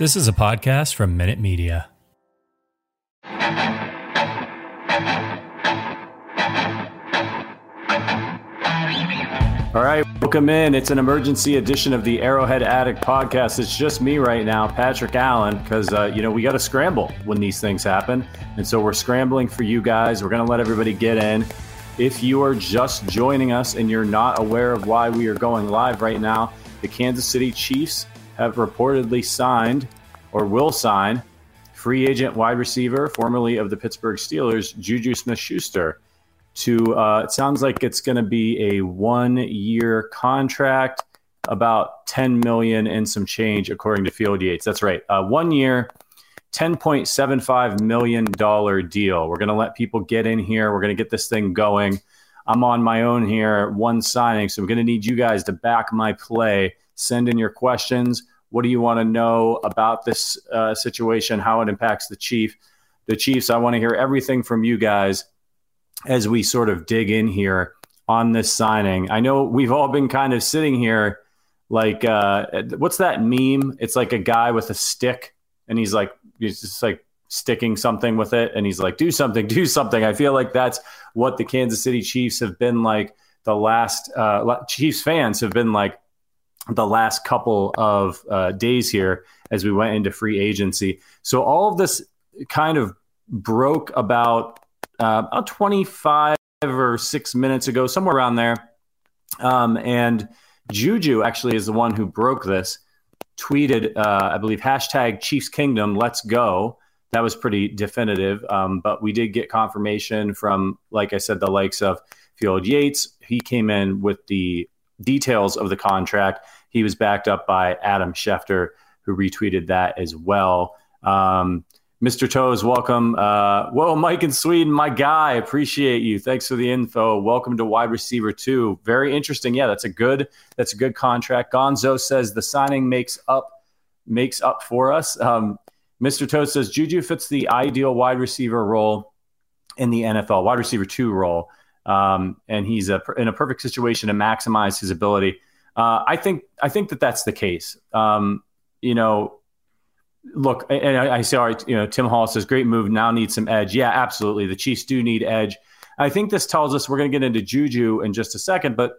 This is a podcast from Minute Media. All right, welcome in. It's an emergency edition of the Arrowhead Addict podcast. It's just me right now, Patrick Allen, because, uh, you know, we got to scramble when these things happen. And so we're scrambling for you guys. We're going to let everybody get in. If you are just joining us and you're not aware of why we are going live right now, the Kansas City Chiefs have reportedly signed or will sign free agent wide receiver, formerly of the Pittsburgh Steelers, Juju Smith Schuster. To uh, it sounds like it's going to be a one year contract, about 10 million and some change, according to Field Yates. That's right. Uh, one year, $10.75 million deal. We're going to let people get in here. We're going to get this thing going. I'm on my own here, one signing. So I'm going to need you guys to back my play. Send in your questions. What do you want to know about this uh, situation, how it impacts the chief, the Chiefs? I want to hear everything from you guys as we sort of dig in here on this signing. I know we've all been kind of sitting here like uh, what's that meme? It's like a guy with a stick and he's like he's just like sticking something with it and he's like do something, do something. I feel like that's what the Kansas City Chiefs have been like the last uh, Chiefs fans have been like the last couple of uh, days here as we went into free agency. So all of this kind of broke about uh, about 25 or six minutes ago, somewhere around there. Um, and Juju actually is the one who broke this. Tweeted, uh, I believe, hashtag Chiefs Kingdom, let's go. That was pretty definitive. Um, but we did get confirmation from, like I said, the likes of Field Yates. He came in with the details of the contract. He was backed up by Adam Schefter, who retweeted that as well. Um, Mr. Toes, welcome. Uh, whoa, Mike in Sweden, my guy. Appreciate you. Thanks for the info. Welcome to wide receiver two. Very interesting. Yeah, that's a good. That's a good contract. Gonzo says the signing makes up makes up for us. Um, Mr. Toes says Juju fits the ideal wide receiver role in the NFL, wide receiver two role, um, and he's a, in a perfect situation to maximize his ability. Uh, I think I think that that's the case. Um, you know, look, and I, I say, all right, you know, Tim Hall says, great move. Now need some edge. Yeah, absolutely. The Chiefs do need edge. I think this tells us we're going to get into Juju in just a second, but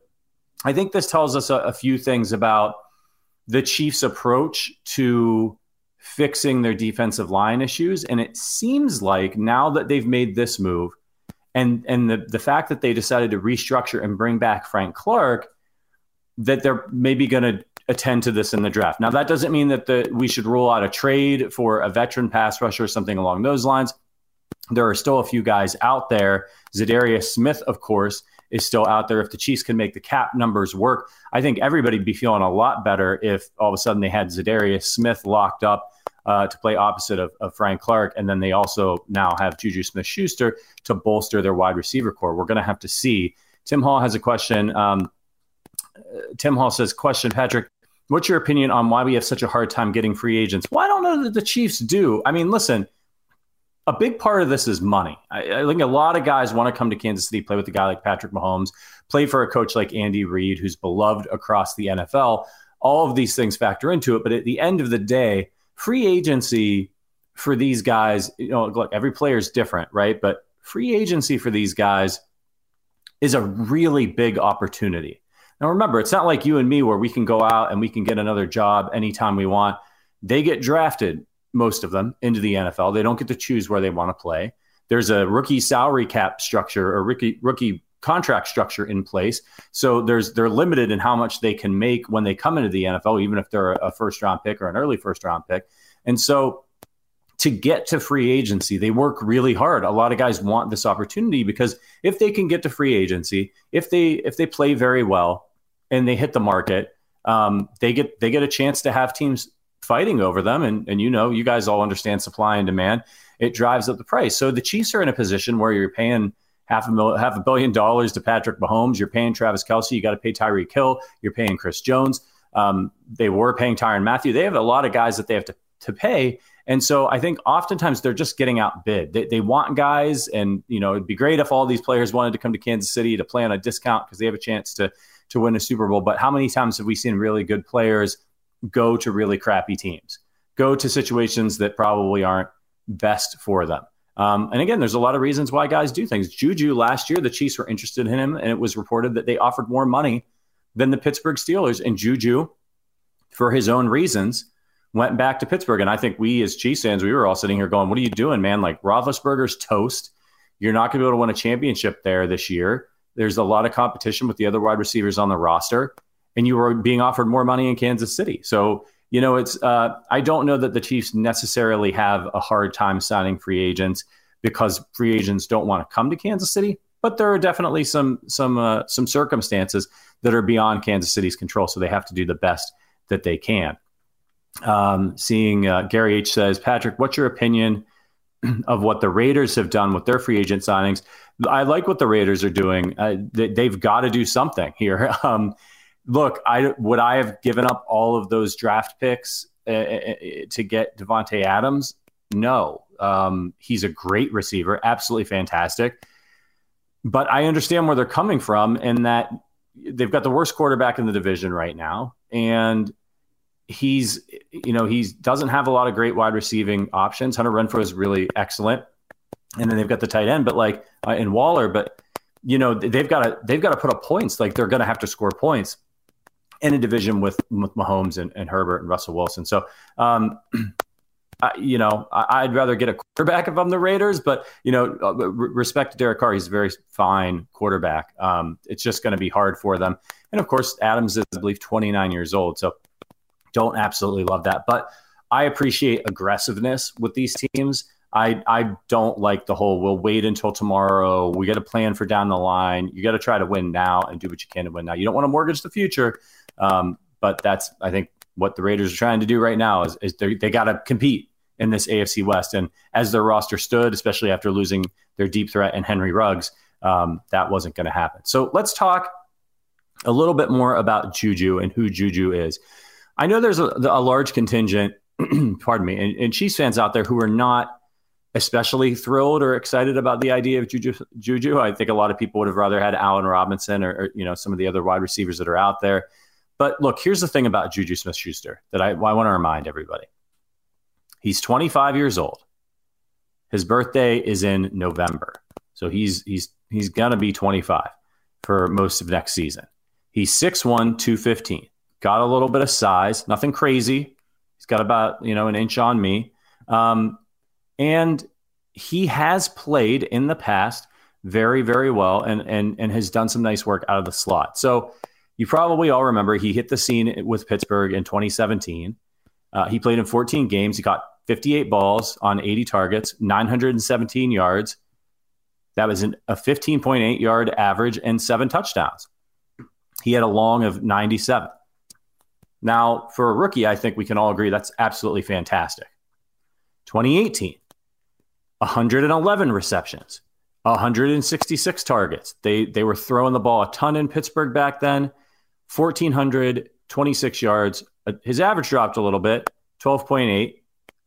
I think this tells us a, a few things about the Chiefs' approach to fixing their defensive line issues. And it seems like now that they've made this move, and and the the fact that they decided to restructure and bring back Frank Clark, that they're maybe going to attend to this in the draft. Now, that doesn't mean that the, we should rule out a trade for a veteran pass rusher or something along those lines. There are still a few guys out there. Za'Darius Smith, of course, is still out there. If the Chiefs can make the cap numbers work, I think everybody'd be feeling a lot better if all of a sudden they had Za'Darius Smith locked up uh, to play opposite of, of, Frank Clark. And then they also now have Juju Smith Schuster to bolster their wide receiver core. We're going to have to see. Tim Hall has a question. Um, Tim Hall says, Question, Patrick. What's your opinion on why we have such a hard time getting free agents? Well, I don't know that the Chiefs do. I mean, listen, a big part of this is money. I, I, think a lot of guys want to come to Kansas City, play with a guy like Patrick Mahomes, play for a coach like Andy Reid, who's beloved across the NFL. All of these things factor into it. But at the end of the day, free agency for these guys, you know, look, every player is different, right? But free agency for these guys is a really big opportunity. Now, remember, it's not like you and me where we can go out and we can get another job anytime we want. They get drafted, most of them, into the NFL. They don't get to choose where they want to play. There's a rookie salary cap structure or rookie rookie contract structure in place. So there's they're limited in how much they can make when they come into the NFL, even if they're a first round pick or an early first round pick. And so to get to free agency, they work really hard. A lot of guys want this opportunity because if they can get to free agency, if they if they play very well and they hit the market, um, they get they get a chance to have teams fighting over them. And and you know, you guys all understand supply and demand. It drives up the price. So the Chiefs are in a position where you're paying half a mil, half a billion dollars to Patrick Mahomes. You're paying Travis Kelce. You got to pay Tyreek Hill. You're paying Chris Jones. Um, they were paying Tyrann Mathieu. They have a lot of guys that they have to to pay. And so I think oftentimes they're just getting outbid. They, they want guys, and you know it'd be great if all these players wanted to come to Kansas City to play on a discount because they have a chance to to win a Super Bowl. But how many times have we seen really good players go to really crappy teams, go to situations that probably aren't best for them? Um, and again, there's a lot of reasons why guys do things. Juju last year, the Chiefs were interested in him, and it was reported that they offered more money than the Pittsburgh Steelers. And Juju, for his own reasons, went back to Pittsburgh. And I think we as Chiefs fans, we were all sitting here going, what are you doing, man? Like Roethlisberger's toast. You're not going to be able to win a championship there this year. There's a lot of competition with the other wide receivers on the roster, and you were being offered more money in Kansas City. So, you know, it's uh, I don't know that the Chiefs necessarily have a hard time signing free agents because free agents don't want to come to Kansas City, but there are definitely some some uh, some circumstances that are beyond Kansas City's control, so they have to do the best that they can. Um, seeing uh, Gary H says, Patrick, what's your opinion of what the Raiders have done with their free agent signings? I like what the Raiders are doing. Uh, they, have got to do something here. Um, look, I would I have given up all of those draft picks uh, to get Davante Adams? No. Um, he's a great receiver, absolutely fantastic. But I understand where they're coming from, and that they've got the worst quarterback in the division right now, and he's you know he doesn't have a lot of great wide receiving options. Hunter Renfrow is really excellent, and then they've got the tight end, but like uh, in Waller, but you know they've got to they've got to put up points. Like they're going to have to score points in a division with, with Mahomes and, and Herbert and Russell Wilson. So. Um, I, you know, I, would rather get a quarterback if I'm the Raiders, but you know, uh, respect to Derek Carr, he's a very fine quarterback. Um, it's just going to be hard for them, and of course, Adams is, I believe, 29 years old, so don't absolutely love that. But I appreciate aggressiveness with these teams. I, I don't like the whole we'll wait until tomorrow. We got a plan for down the line. You got to try to win now and do what you can to win now. You don't want to mortgage the future. Um, but that's, I think, what the Raiders are trying to do right now is, is they got to compete in this AFC West. And as their roster stood, especially after losing their deep threat and Henry Ruggs, um, that wasn't going to happen. So let's talk a little bit more about Juju and who Juju is. I know there's a, a large contingent, pardon me, and, and Chiefs fans out there who are not especially thrilled or excited about the idea of Juju. Juju. I think a lot of people would have rather had Allen Robinson or, or, you know some of the other wide receivers that are out there. But look, here's the thing about Juju Smith-Schuster that I, I want to remind everybody. He's 25 years old. His birthday is in November, so he's he's he's gonna be 25 for most of next season. He's 6'1", 215 got a little bit of size, nothing crazy. He's got about, you know, an inch on me. Um, and he has played in the past very, very well and, and, and has done some nice work out of the slot. So you probably all remember he hit the scene with Pittsburgh in 2017. Uh, he played in 14 games. He got 58 balls on 80 targets, 917 yards. That was an, a 15.8 yard average and seven touchdowns. He had a long of 97. Now, for a rookie, I think we can all agree that's absolutely fantastic. 2018, 111 receptions, 166 targets. They they were throwing the ball a ton in Pittsburgh back then. 1426 yards. Uh, his average dropped a little bit, 12.8.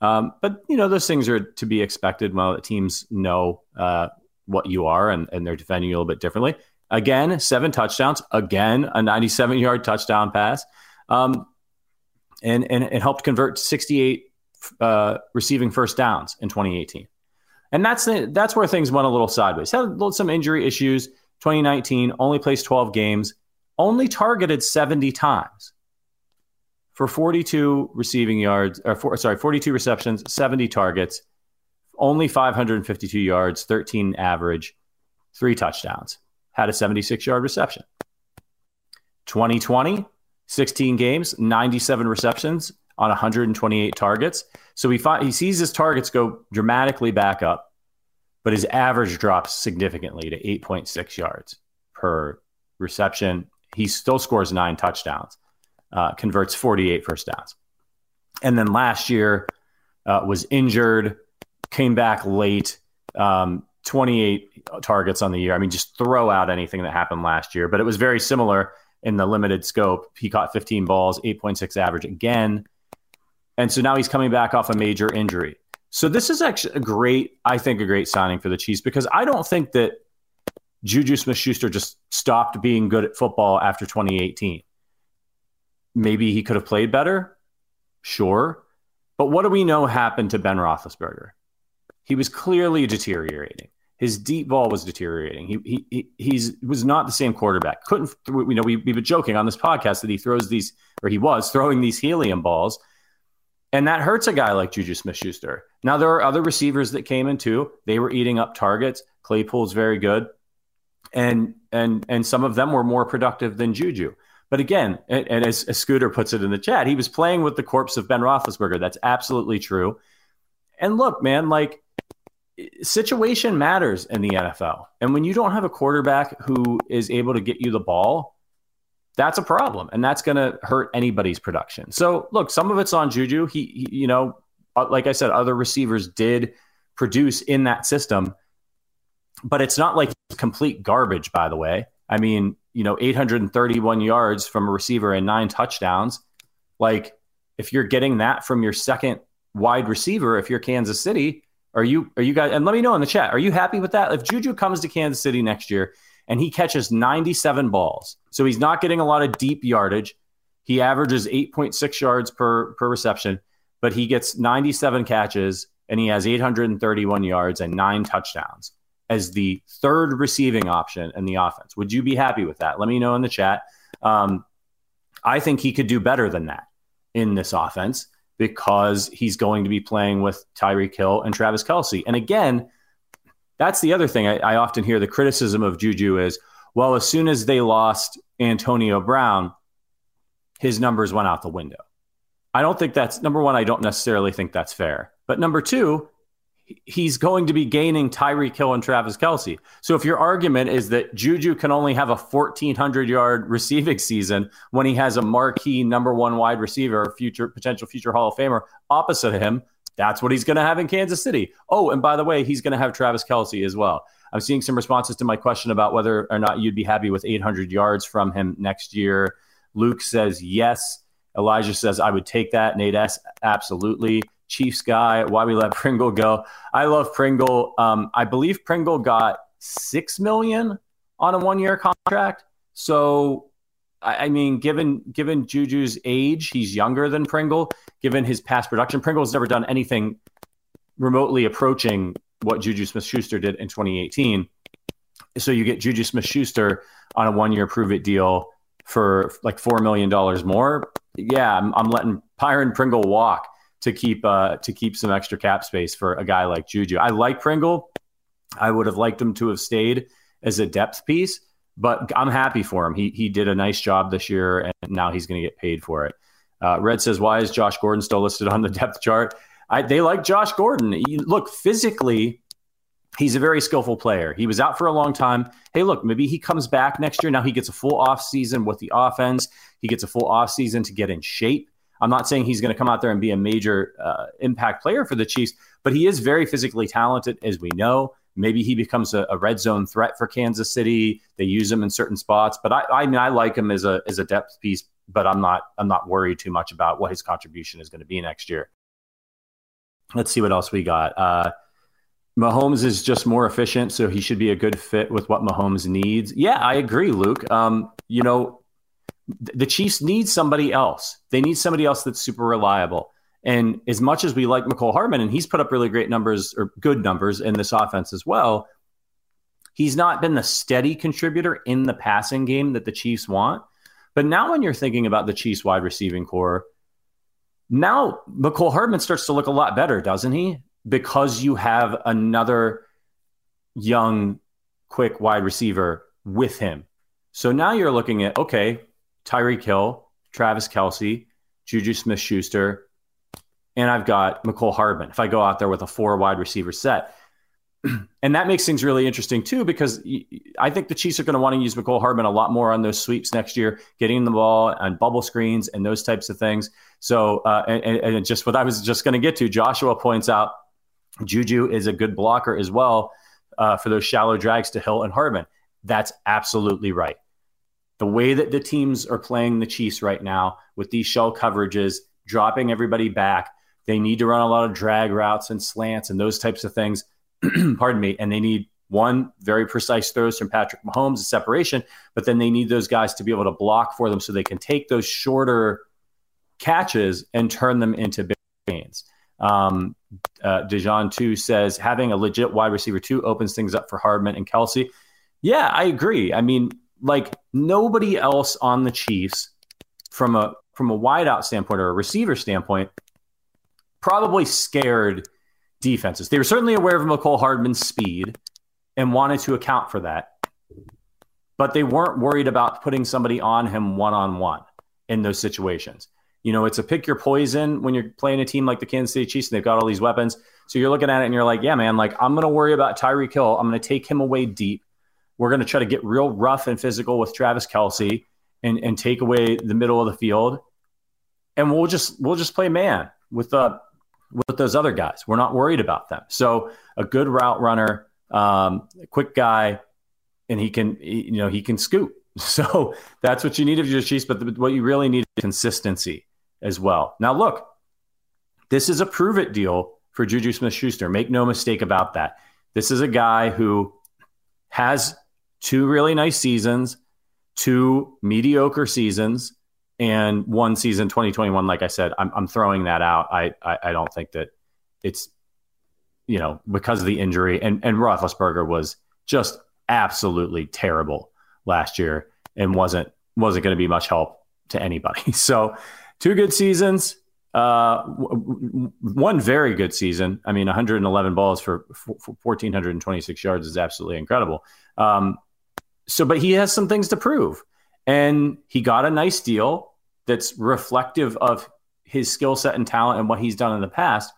Um, but you know those things are to be expected. Well, the teams know uh, what you are and, and they're defending you a little bit differently. Again, seven touchdowns. Again, a 97 yard touchdown pass. Um, and, and it helped convert 68 uh, receiving first downs in 2018. And that's the, that's where things went a little sideways. Had some injury issues. 2019 only placed 12 games, only targeted 70 times. for 42 receiving yards, or for, sorry, 42 receptions, 70 targets, only 552 yards, 13 average, three touchdowns, had a 76 yard reception. 2020, 16 games, 97 receptions on 128 targets. So he, he sees his targets go dramatically back up, but his average drops significantly to 8.6 yards per reception. He still scores nine touchdowns, uh, converts 48 first downs. And then last year uh, was injured, came back late, um, 28 targets on the year. I mean, just throw out anything that happened last year, but it was very similar in the limited scope. He caught 15 balls, 8.6 average again. And so now he's coming back off a major injury. So this is actually a great, I think, a great signing for the Chiefs because I don't think that Juju Smith Schuster just stopped being good at football after 2018. Maybe he could have played better. Sure. But what do we know happened to Ben Roethlisberger? He was clearly deteriorating. His deep ball was deteriorating. He he he he's was not the same quarterback. Couldn't you know we we've been joking on this podcast that he throws these or he was throwing these helium balls, and that hurts a guy like Juju Smith Schuster. Now there are other receivers that came in too. They were eating up targets. Claypool's very good, and and and some of them were more productive than Juju. But again, and, and as, as Scooter puts it in the chat, he was playing with the corpse of Ben Roethlisberger. That's absolutely true. And look, man, like situation matters in the NFL. And when you don't have a quarterback who is able to get you the ball, that's a problem. And that's going to hurt anybody's production. So, look, some of it's on Juju. He, he, you know, uh, like I said, other receivers did produce in that system, but it's not like complete garbage, by the way. I mean, you know, 831 yards from a receiver and nine touchdowns. Like, if you're getting that from your second wide receiver, if you're Kansas City, are you are you guys and let me know in the chat. Are you happy with that? If Juju comes to Kansas City next year and he catches 97 balls, so he's not getting a lot of deep yardage. He averages 8.6 yards per per reception, but he gets 97 catches and he has 831 yards and nine touchdowns as the third receiving option in the offense. Would you be happy with that? Let me know in the chat. Um, I think he could do better than that in this offense because he's going to be playing with Tyreek Hill and Travis Kelce. And again, that's the other thing I, I, often hear the criticism of Juju is, well, as soon as they lost Antonio Brown, his numbers went out the window. I don't think that's number one. I don't necessarily think that's fair. But number two, he's going to be gaining Tyreek Hill and Travis Kelce. So if your argument is that Juju can only have a 1,400 yard receiving season when he has a marquee number one wide receiver, future potential future Hall of Famer opposite of him, that's what he's going to have in Kansas City. Oh, and by the way, he's going to have Travis Kelce as well. I'm seeing some responses to my question about whether or not you'd be happy with 800 yards from him next year. Luke says yes. Elijah says I would take that. Nate S. Absolutely. Chiefs guy. Why we let Pringle go? I love Pringle. Um, I believe Pringle got six million on a one-year contract. So, I, I mean, given given Juju's age, he's younger than Pringle. Given his past production, Pringle's never done anything remotely approaching what Juju Smith-Schuster did in 2018. So you get Juju Smith-Schuster on a one-year prove-it deal for like four million dollars more. Yeah, I'm, I'm letting Byron Pringle walk to keep uh, to keep some extra cap space for a guy like Juju. I like Pringle. I would have liked him to have stayed as a depth piece, but I'm happy for him. He he did a nice job this year, and now he's going to get paid for it. Uh, Red says, "Why is Josh Gordon still listed on the depth chart?" I, they like Josh Gordon. He, look, physically, he's a very skillful player. He was out for a long time. Hey, look, maybe he comes back next year. Now he gets a full off season with the offense. He gets a full off season to get in shape. I'm not saying he's going to come out there and be a major uh, impact player for the Chiefs, but he is very physically talented, as we know. Maybe he becomes a, a red zone threat for Kansas City. They use him in certain spots, but I, I mean, I like him as a as a depth piece. But I'm not I'm not worried too much about what his contribution is going to be next year. Let's see what else we got. Uh, Mahomes is just more efficient, so he should be a good fit with what Mahomes needs. Yeah, I agree, Luke. Um, you know, the Chiefs need somebody else. They need somebody else that's super reliable. And as much as we like Mecole Hardman, and he's put up really great numbers or good numbers in this offense as well, he's not been the steady contributor in the passing game that the Chiefs want. But now, when you're thinking about the Chiefs wide receiving core, Now, Mecole Hardman starts to look a lot better, doesn't he? Because you have another young, quick wide receiver with him. So now you're looking at, okay, Tyreek Hill, Travis Kelce, Juju Smith Schuster, and I've got Mecole Hardman. If I go out there with a four wide receiver set, and that makes things really interesting too, because I think the Chiefs are going to want to use Mecole Hardman a lot more on those sweeps next year, getting the ball on bubble screens and those types of things. So, uh, and, and just what I was just going to get to, Joshua points out Juju is a good blocker as well uh, for those shallow drags to Hill and Hardman. That's absolutely right. The way that the teams are playing the Chiefs right now with these shell coverages, dropping everybody back, they need to run a lot of drag routes and slants and those types of things pardon me, and they need one very precise throws from Patrick Mahomes, a separation, but then they need those guys to be able to block for them so they can take those shorter catches and turn them into big gains. Um, uh, Dijon two says having a legit wide receiver two opens things up for Hardman and Kelce. Yeah, I agree. I mean, like nobody else on the Chiefs from a from a wideout standpoint or a receiver standpoint probably scared defenses. They were certainly aware of Mecole Hardman's speed and wanted to account for that, but they weren't worried about putting somebody on him one on one in those situations. You know, it's a pick your poison when you're playing a team like the Kansas City Chiefs and they've got all these weapons. So you're looking at it and you're like, yeah, man, like I'm going to worry about Tyreek Hill. I'm going to take him away deep. We're going to try to get real rough and physical with Travis Kelce and, and take away the middle of the field. And we'll just we'll just play man with the with those other guys. We're not worried about them. So a good route runner, um, quick guy, and he can, you know, he can scoot. So that's what you need of your Chiefs. But the, what you really need is consistency as well. Now, look, this is a prove it deal for Juju Smith Schuster. Make no mistake about that. This is a guy who has two really nice seasons, two mediocre seasons, and one season 2021 like i said i'm, I'm throwing that out I, I, I don't think that it's you know because of the injury and and Roethlisberger was just absolutely terrible last year and wasn't wasn't going to be much help to anybody so two good seasons uh, one very good season. I mean, 111 balls for, for 1,426 yards is absolutely incredible. Um, so, but he has some things to prove. And he got a nice deal that's reflective of his skill set and talent and what he's done in the past.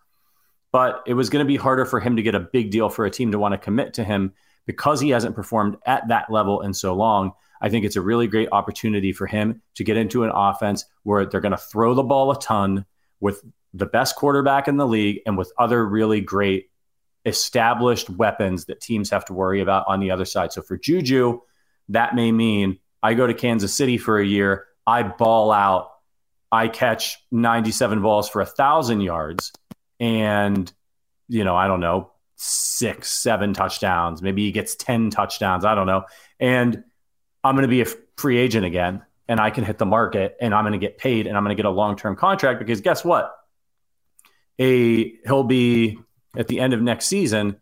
But it was going to be harder for him to get a big deal for a team to want to commit to him because he hasn't performed at that level in so long. I think it's a really great opportunity for him to get into an offense where they're going to throw the ball a ton with the best quarterback in the league and with other really great established weapons that teams have to worry about on the other side. So for Juju, that may mean I go to Kansas City for a year. I ball out. I catch 97 balls for a thousand yards and, you know, I don't know, six, seven touchdowns. Maybe he gets 10 touchdowns. I don't know. And I'm going to be a free agent again and I can hit the market and I'm going to get paid and I'm going to get a long term contract because guess what? A he'll be at the end of next season,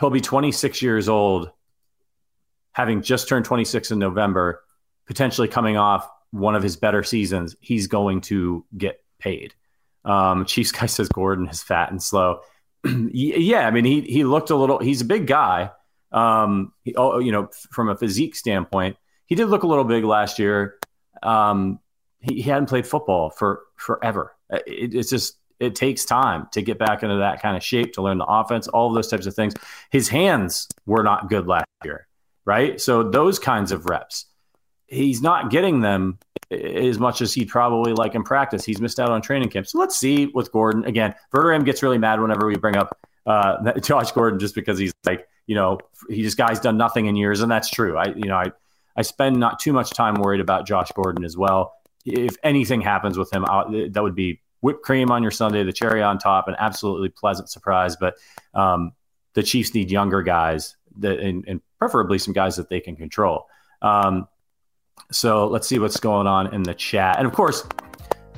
he'll be 26 years old, having just turned 26 in November, potentially coming off one of his better seasons, he's going to get paid. Um, Chiefs guy says Gordon is fat and slow. yeah, I mean he he looked a little. He's a big guy. Um, he, oh, you know, from a physique standpoint, he did look a little big last year. Um, he, he hadn't played football for forever. It, it's just it takes time to get back into that kind of shape to learn the offense, all of those types of things. His hands were not good last year, right? So those kinds of reps he's not getting them as much as he'd probably like in practice. He's missed out on training camp. So let's see with Gordon. Again, Verderame gets really mad whenever we bring up uh, Josh Gordon just because he's like, you know, he just guy's done nothing in years, and that's true. I, you know, I I spend not too much time worried about Josh Gordon as well. If anything happens with him, I'll, that would be whipped cream on your Sunday, the cherry on top, an absolutely pleasant surprise. But um, the Chiefs need younger guys that, and, and, preferably some guys that they can control. Um, so let's see what's going on in the chat. And of course,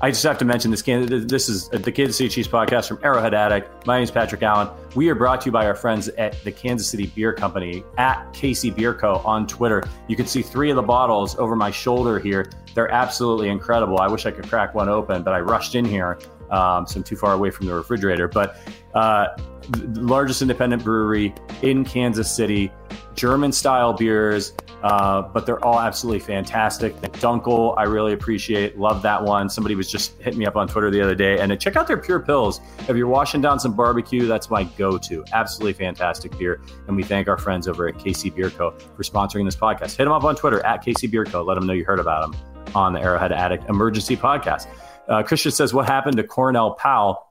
I just have to mention this. This is the Kansas City Chiefs podcast from Arrowhead Addict. My name is Patrick Allen. We are brought to you by our friends at the Kansas City Beer Company at KC Beer Co. on Twitter. You can see three of the bottles over my shoulder here. They're absolutely incredible. I wish I could crack one open, but I rushed in here um, so I'm too far away from the refrigerator. But uh, the largest independent brewery in Kansas City, German style beers, uh, but they're all absolutely fantastic. Dunkel, I really appreciate. Love that one. Somebody was just hitting me up on Twitter the other day. And check out their Pure Pills. If you're washing down some barbecue, that's my go to. Absolutely fantastic beer. And we thank our friends over at KC Beer Co. for sponsoring this podcast. Hit them up on Twitter at KC Beer Co. Let them know you heard about them on the Arrowhead Addict Emergency Podcast. Uh, Christian says, What happened to Cornell Powell?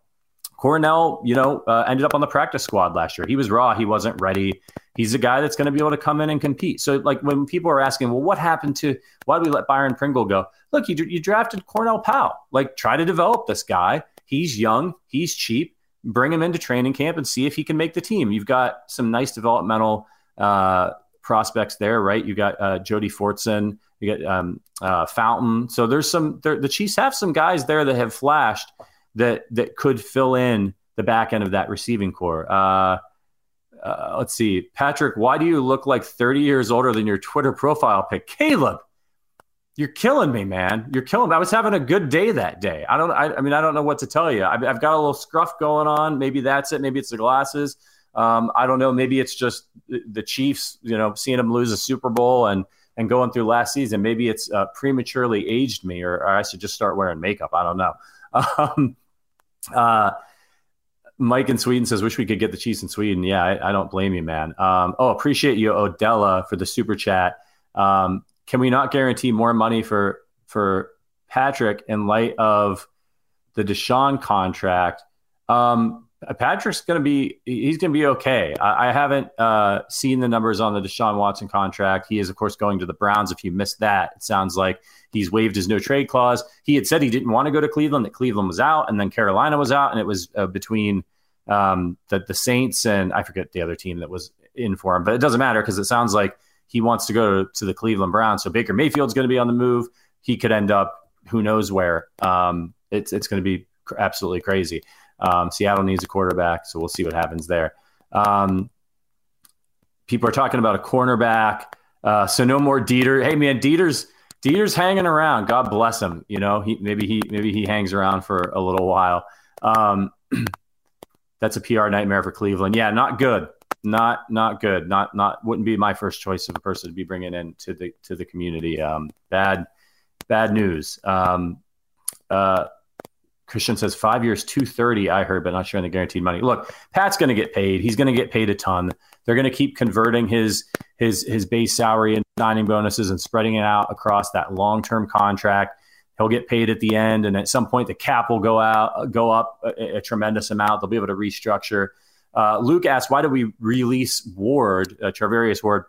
Cornell, you know, uh, ended up on the practice squad last year. He was raw. He wasn't ready. He's a guy that's going to be able to come in and compete. So, like, when people are asking, well, what happened to why did we let Byron Pringle go? Look, you, you drafted Cornell Powell. Like, try to develop this guy. He's young. He's cheap. Bring him into training camp and see if he can make the team. You've got some nice developmental uh, prospects there, right? You got uh, Jody Fortson. You got um, uh, Fountain. So there's some. The Chiefs have some guys there that have flashed that that could fill in the back end of that receiving core. Uh, uh, let's see, Patrick. Why do you look like 30 years older than your Twitter profile pic, Caleb? You're killing me, man. You're killing me. I was having a good day that day. I don't. I, I mean, I don't know what to tell you. I've, I've, got a little scruff going on. Maybe that's it. Maybe it's the glasses. Um, I don't know. Maybe it's just the Chiefs. You know, seeing them lose a Super Bowl and and going through last season. Maybe it's uh, prematurely aged me, or, or I should just start wearing makeup. I don't know. Um, uh, Mike in Sweden says, "Wish we could get the cheese in Sweden." Yeah, I, I don't blame you, man. Um, oh, appreciate you, Odella, for the super chat. Um, can we not guarantee more money for for Patrick in light of the Deshaun contract? Um, Patrick's going to be he's going to be okay. I, I haven't uh, seen the numbers on the Deshaun Watson contract. He is, of course, going to the Browns. If you missed that, it sounds like he's waived his no trade clause. He had said he didn't want to go to Cleveland. That Cleveland was out, and then Carolina was out, and it was uh, between um, the the Saints and I forget the other team that was in for him. But it doesn't matter because it sounds like he wants to go to, to the Cleveland Browns. So Baker Mayfield's going to be on the move. He could end up who knows where. Um, it's it's going to be absolutely crazy. Um, Seattle needs a quarterback, so we'll see what happens there. Um, people are talking about a cornerback. Uh, so no more Dieter. Hey man, Dieter's Dieter's hanging around. God bless him. You know, he maybe he maybe he hangs around for a little while. Um, that's a PR nightmare for Cleveland. Yeah, not good. Not not good. Not not wouldn't be my first choice of a person to be bringing in to the to the community. Um, bad bad news. Um, uh, Christian says five years, 230, I heard, but not sure on the guaranteed money. Look, Pat's going to get paid. He's going to get paid a ton. They're going to keep converting his his his base salary and signing bonuses and spreading it out across that long term contract. He'll get paid at the end, and at some point the cap will go out, go up a, a tremendous amount. They'll be able to restructure. Uh, Luke asked, "Why did we release Ward, uh, Charvarius Ward?"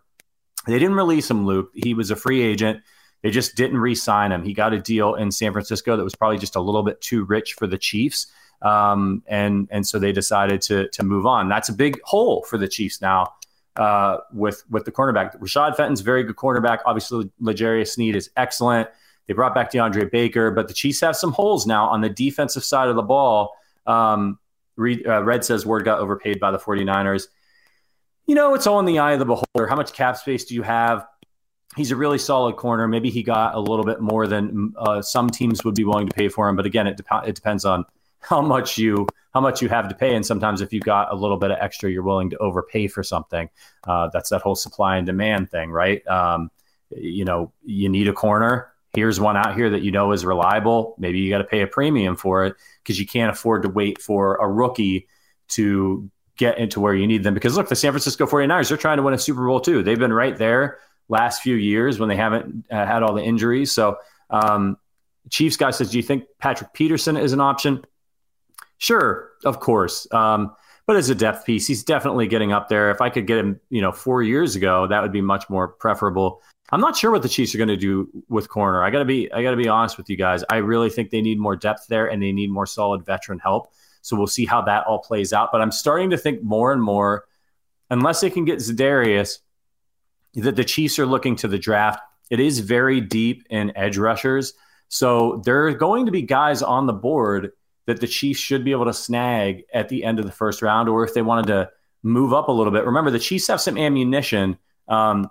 They didn't release him, Luke. He was a free agent. They just didn't re-sign him. He got a deal in San Francisco that was probably just a little bit too rich for the Chiefs, um, and and so they decided to to move on. That's a big hole for the Chiefs now uh, with with the cornerback. Rashad Fenton's very good cornerback. Obviously, L'Jarius Sneed is excellent. They brought back DeAndre Baker, but the Chiefs have some holes now on the defensive side of the ball. Um, Reed, uh, Red says Ward got overpaid by the 49ers. You know, it's all in the eye of the beholder. How much cap space do you have? He's a really solid corner. Maybe he got a little bit more than uh, some teams would be willing to pay for him. But again, it, de- it depends on how much you how much you have to pay. And sometimes if you got a little bit of extra, you're willing to overpay for something. Uh, that's that whole supply and demand thing, right? Um, you know, you need a corner. Here's one out here that you know is reliable. Maybe you got to pay a premium for it because you can't afford to wait for a rookie to get into where you need them. Because look, the San Francisco 49ers, they're trying to win a Super Bowl too. They've been right there last few years when they haven't uh, had all the injuries. So, um, Chiefs guy says, "Do you think Patrick Peterson is an option?" Sure, of course. Um, but as a depth piece, he's definitely getting up there. If I could get him, you know, four years ago, that would be much more preferable. I'm not sure what the Chiefs are going to do with corner. I got to be, I got to be honest with you guys. I really think they need more depth there, and they need more solid veteran help. So we'll see how that all plays out. But I'm starting to think more and more, unless they can get Za'Darius, that the Chiefs are looking to the draft. It is very deep in edge rushers. So there are going to be guys on the board that the Chiefs should be able to snag at the end of the first round, or if they wanted to move up a little bit. Remember, the Chiefs have some ammunition. Um,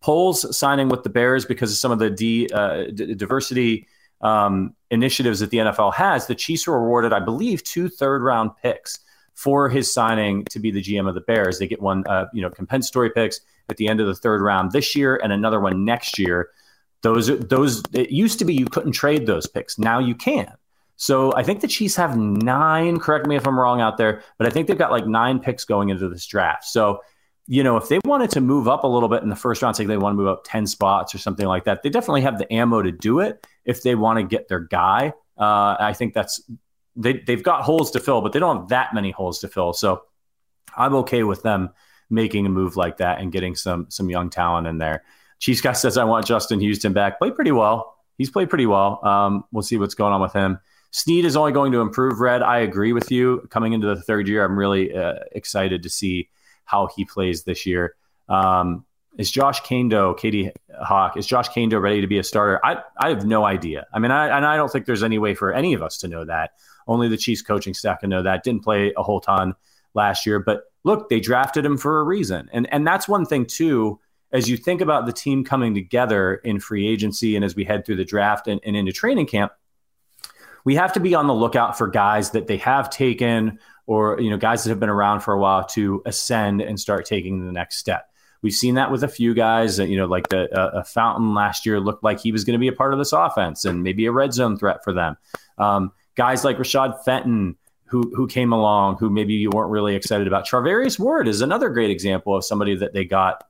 Poles signing with the Bears because of some of the D, uh, d- diversity um, initiatives that the NFL has, the Chiefs were awarded, I believe, two third round picks for his signing to be the GM of the Bears. They get one, uh, you know, compensatory picks at the end of the third round this year and another one next year. Those, those, it used to be you couldn't trade those picks. Now you can. So I think the Chiefs have nine. Correct me if I'm wrong out there, but I think they've got like nine picks going into this draft. So you know, if they wanted to move up a little bit in the first round, say they want to move up 10 spots or something like that, they definitely have the ammo to do it if they want to get their guy. Uh, I think that's they, they've got holes to fill, but they don't have that many holes to fill. So I'm okay with them making a move like that and getting some some young talent in there. Chiefs guy says I want Justin Houston back. Played pretty well. He's played pretty well. Um, we'll see what's going on with him. Sneed is only going to improve. Red, I agree with you. Coming into the third year, I'm really uh, excited to see how he plays this year. Um, is Josh Kaindoh, Katie Hawk, is Josh Kaindoh ready to be a starter? I, I have no idea. I mean, I, and I don't think there's any way for any of us to know that. Only the Chiefs coaching staff can know that. Didn't play a whole ton last year, but look, they drafted him for a reason. And, and that's one thing, too, as you think about the team coming together in free agency and as we head through the draft and, and into training camp, we have to be on the lookout for guys that they have taken or you know guys that have been around for a while to ascend and start taking the next step. We've seen that with a few guys. You know, like the uh, Fountain last year looked like he was going to be a part of this offense and maybe a red zone threat for them. Um, guys like Rashad Fenton, who who came along, who maybe you weren't really excited about. Charvarius Ward is another great example of somebody that they got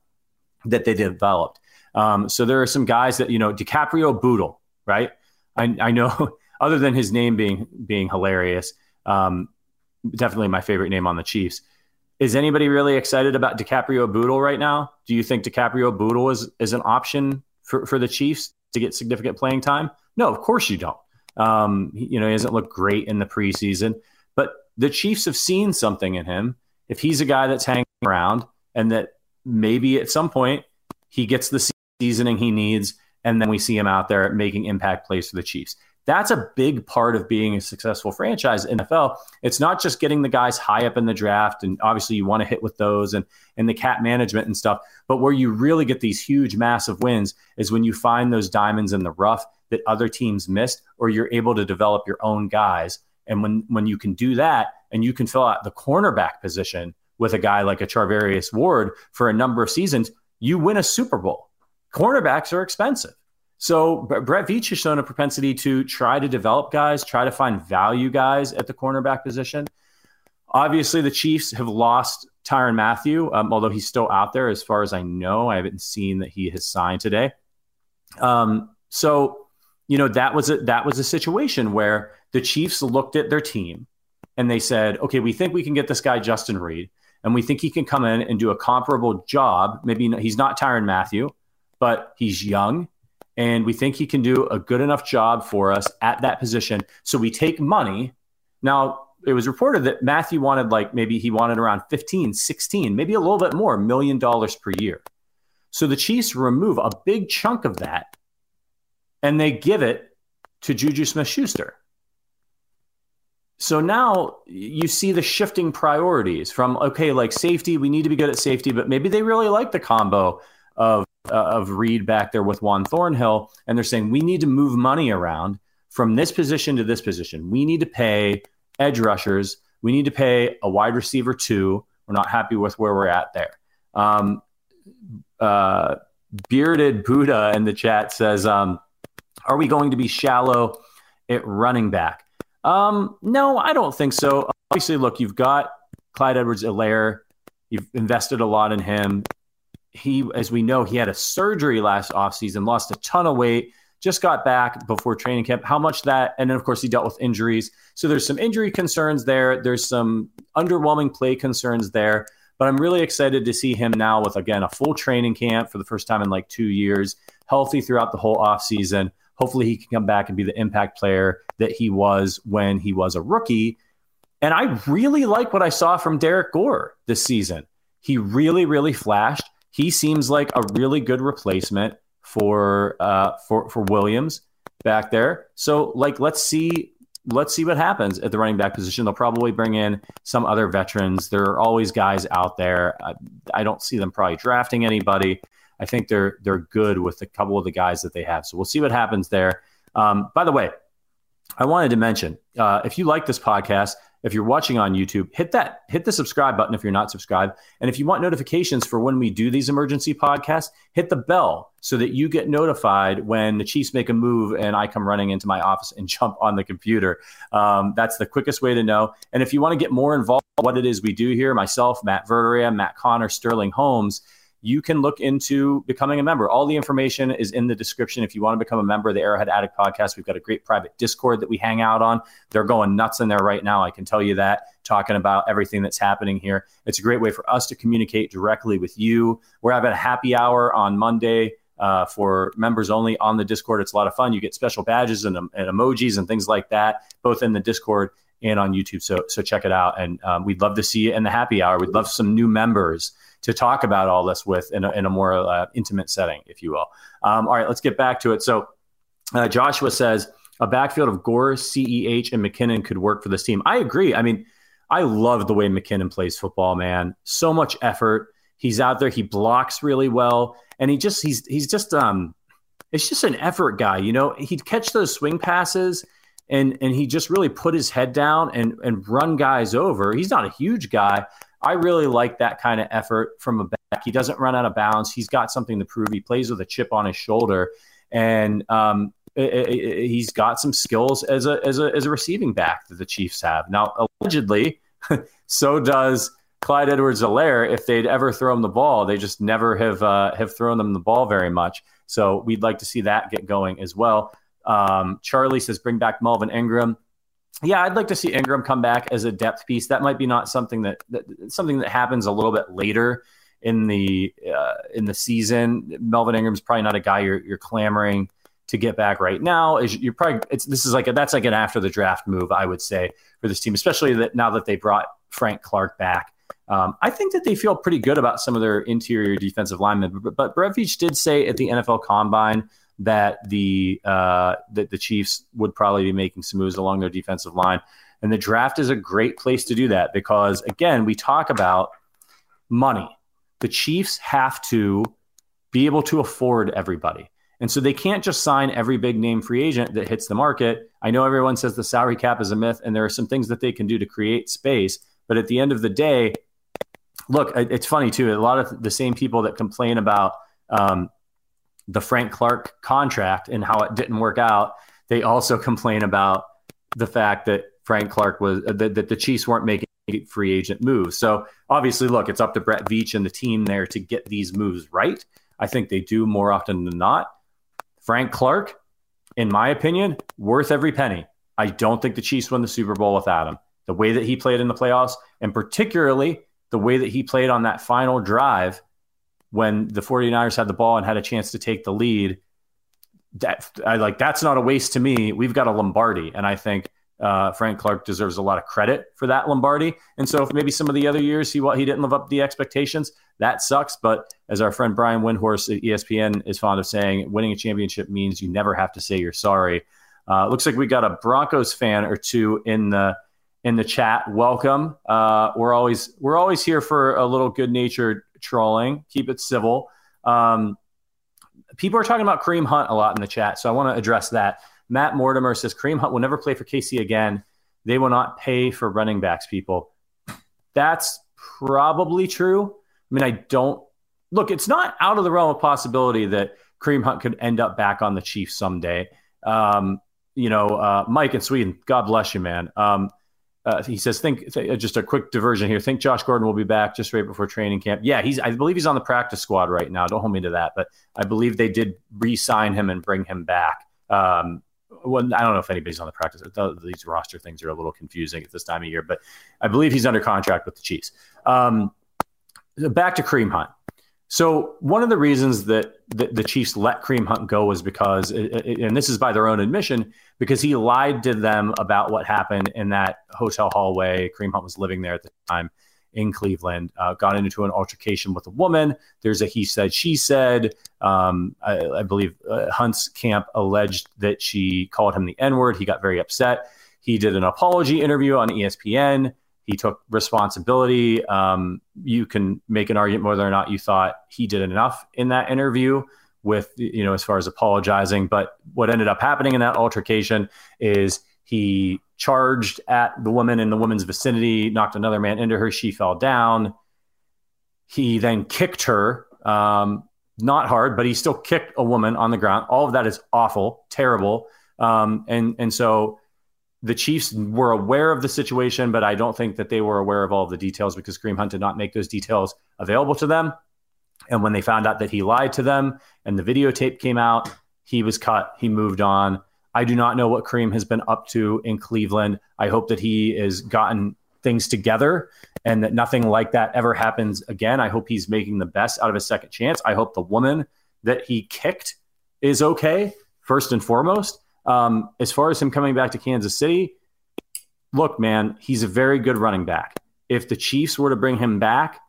that they developed. Um, so there are some guys that you know, DiCaprio Bootle, right? I, I know, other than his name being being hilarious, um, definitely my favorite name on the Chiefs. Is anybody really excited about DiCaprio Bootle right now? Do you think DiCaprio Bootle is, is an option for, for the Chiefs to get significant playing time? No, of course you don't. Um, you know, he hasn't looked great in the preseason, the Chiefs have seen something in him. If he's a guy that's hanging around and that maybe at some point he gets the seasoning he needs, and then we see him out there making impact plays for the Chiefs. That's a big part of being a successful franchise in NFL. It's not just getting the guys high up in the draft, and obviously you want to hit with those and and the cap management and stuff. But where you really get these huge, massive wins is when you find those diamonds in the rough that other teams missed, or you're able to develop your own guys. And when when you can do that, and you can fill out the cornerback position with a guy like a Charvarius Ward for a number of seasons, you win a Super Bowl. Cornerbacks are expensive. So Brett Veach has shown a propensity to try to develop guys, try to find value guys at the cornerback position. Obviously, the Chiefs have lost Tyrann Mathieu, um, although he's still out there. As far as I know, I haven't seen that he has signed today. Um, so, you know that was a, that was a situation where the Chiefs looked at their team and they said, "Okay, we think we can get this guy Justin Reid, and we think he can come in and do a comparable job. Maybe he's not Tyrann Mathieu, but he's young." and we think he can do a good enough job for us at that position. So we take money. Now, it was reported that Mathieu wanted like maybe he wanted around 15, 16, maybe a little bit more million dollars per year. So the Chiefs remove a big chunk of that and they give it to Juju Smith Schuster. So now you see the shifting priorities from, okay, like safety, we need to be good at safety, but maybe they really like the combo of uh, of Reid back there with Juan Thornhill, and they're saying we need to move money around from this position to this position. We need to pay edge rushers. We need to pay a wide receiver too. We're not happy with where we're at there. Um, uh, bearded Buddha in the chat says, um, "Are we going to be shallow at running back?" Um, no, I don't think so. Obviously, look, you've got Clyde Edwards-Helaire. You've invested a lot in him he, as we know, he had a surgery last offseason, lost a ton of weight, just got back before training camp. How much that, and then of course he dealt with injuries. So there's some injury concerns there. There's some underwhelming play concerns there. But I'm really excited to see him now with again a full training camp for the first time in like two years, healthy throughout the whole offseason. Hopefully he can come back and be the impact player that he was when he was a rookie. And I really like what I saw from Derrick Gore this season. He really, really flashed he seems like a really good replacement for uh, for for Williams back there. So like let's see let's see what happens at the running back position. They'll probably bring in some other veterans. There are always guys out there. I, I don't see them probably drafting anybody. I think they're they're good with a couple of the guys that they have. So we'll see what happens there. Um, by the way, I wanted to mention uh, if you like this podcast, if you're watching on YouTube, hit that, hit the subscribe button if you're not subscribed. And if you want notifications for when we do these emergency podcasts, hit the bell so that you get notified when the Chiefs make a move and I come running into my office and jump on the computer. Um, that's the quickest way to know. And if you want to get more involved in what it is we do here, myself, Matt Verderame, Matt Connor, Sterling Holmes, you can look into becoming a member. All the information is in the description. If you want to become a member of the Arrowhead Addict podcast, we've got a great private Discord that we hang out on. They're going nuts in there right now. I can tell you that, talking about everything that's happening here. It's a great way for us to communicate directly with you. We're having a happy hour on Monday. Uh, for members only on the Discord. It's a lot of fun. You get special badges and, and emojis and things like that, both in the Discord and on YouTube. So so check it out. And um, we'd love to see you in the happy hour. We'd love some new members to talk about all this with in a, in a more uh, intimate setting, if you will. Um, all right, let's get back to it. So uh, Joshua says a backfield of Gore, CEH, and McKinnon could work for this team. I agree. I mean, I love the way McKinnon plays football, man. So much effort. He's out there. He blocks really well, and he just he's he's just um, it's just an effort guy. You know, he'd catch those swing passes. And, and he just really put his head down and, and run guys over. He's not a huge guy, I really like that kind of effort from a back. He doesn't run out of bounds. He's got something to prove. He plays with a chip on his shoulder, and um, it, it, it, he's got some skills as a as a as a receiving back that the Chiefs have. Now, allegedly, so does Clyde Edwards-Helaire. If they'd ever throw him the ball, they just never have uh, have thrown them the ball very much. So we'd like to see that get going as well. Um, Charlie says, bring back Melvin Ingram yeah, I'd like to see Ingram come back as a depth piece. That might be not something that, that something that happens a little bit later in the uh, in the season. Melvin Ingram's probably not a guy you're you're clamoring to get back right now. Is you're probably it's this is like a, that's like an after the draft move, I would say for this team, especially that now that they brought Frank Clark back. Um, I think that they feel pretty good about some of their interior defensive linemen. But, but Brett Veach did say at the NFL Combine that the uh, that the Chiefs would probably be making some moves along their defensive line. And the draft is a great place to do that because again, we talk about money. The Chiefs have to be able to afford everybody. And so they can't just sign every big name free agent that hits the market. I know everyone says the salary cap is a myth, and there are some things that they can do to create space. But at the end of the day, look, it's funny too. A lot of the same people that complain about um, the Frank Clark contract and how it didn't work out, they also complain about the fact that Frank Clark was uh, that, that the Chiefs weren't making free agent moves. So obviously, look, it's up to Brett Veach and the team there to get these moves right. I think they do more often than not. Frank Clark, in my opinion, worth every penny. I don't think the Chiefs win the Super Bowl without him. The way that he played in the playoffs, and particularly the way that he played on that final drive when the 49ers had the ball and had a chance to take the lead. That I like that's not a waste to me. We've got a Lombardi, and I think uh, Frank Clark deserves a lot of credit for that Lombardi. And so, if maybe some of the other years he he didn't live up to the expectations, that sucks. But as our friend Brian Windhorst at ESPN is fond of saying, winning a championship means you never have to say you're sorry. Uh, looks like we got a Broncos fan or two in the in the chat. Welcome. Uh, we're always we're always here for a little good natured trolling. Keep it civil. Um, people are talking about Kareem Hunt a lot in the chat, so I want to address that. Matt Mortimer says Kareem Hunt will never play for KC again. They will not pay for running backs. People, that's probably true. I mean, I don't look. It's not out of the realm of possibility that Kareem Hunt could end up back on the Chiefs someday. Um, you know, uh, Mike in Sweden, God bless you, man. Um, uh, he says, "Think th- uh, just a quick diversion here. Think Josh Gordon will be back just right before training camp? Yeah, he's. I believe he's on the practice squad right now. Don't hold me to that, but I believe they did re-sign him and bring him back. Um, well, I don't know if anybody's on the practice. These roster things are a little confusing at this time of year, but I believe he's under contract with the Chiefs. Um, back to Kareem Hunt. So one of the reasons that the, the Chiefs let Kareem Hunt go was because, and this is by their own admission, because he lied to them about what happened in that hotel hallway. Kareem Hunt was living there at the time in Cleveland. Uh, got into an altercation with a woman. There's a he said she said. Um, I, I, believe uh, Hunt's camp alleged that she called him the N word. He got very upset. He did an apology interview on ESPN. He took responsibility. Um, you can make an argument whether or not you thought he did enough in that interview, with you know as far as apologizing. But what ended up happening in that altercation is he charged at the woman in the woman's vicinity, knocked another man into her. She fell down. He then kicked her, um, not hard, but he still kicked a woman on the ground. All of that is awful, terrible, um, and and so the Chiefs were aware of the situation, but I don't think that they were aware of all of the details because Kareem Hunt did not make those details available to them. And when they found out that he lied to them and the videotape came out, he was cut. He moved on. I do not know what Kareem has been up to in Cleveland. I hope that he has gotten things together and that nothing like that ever happens again. I hope he's making the best out of his second chance. I hope the woman that he kicked is okay, first and foremost. Um, as far as him coming back to Kansas City, look, man, he's a very good running back. If the Chiefs were to bring him back,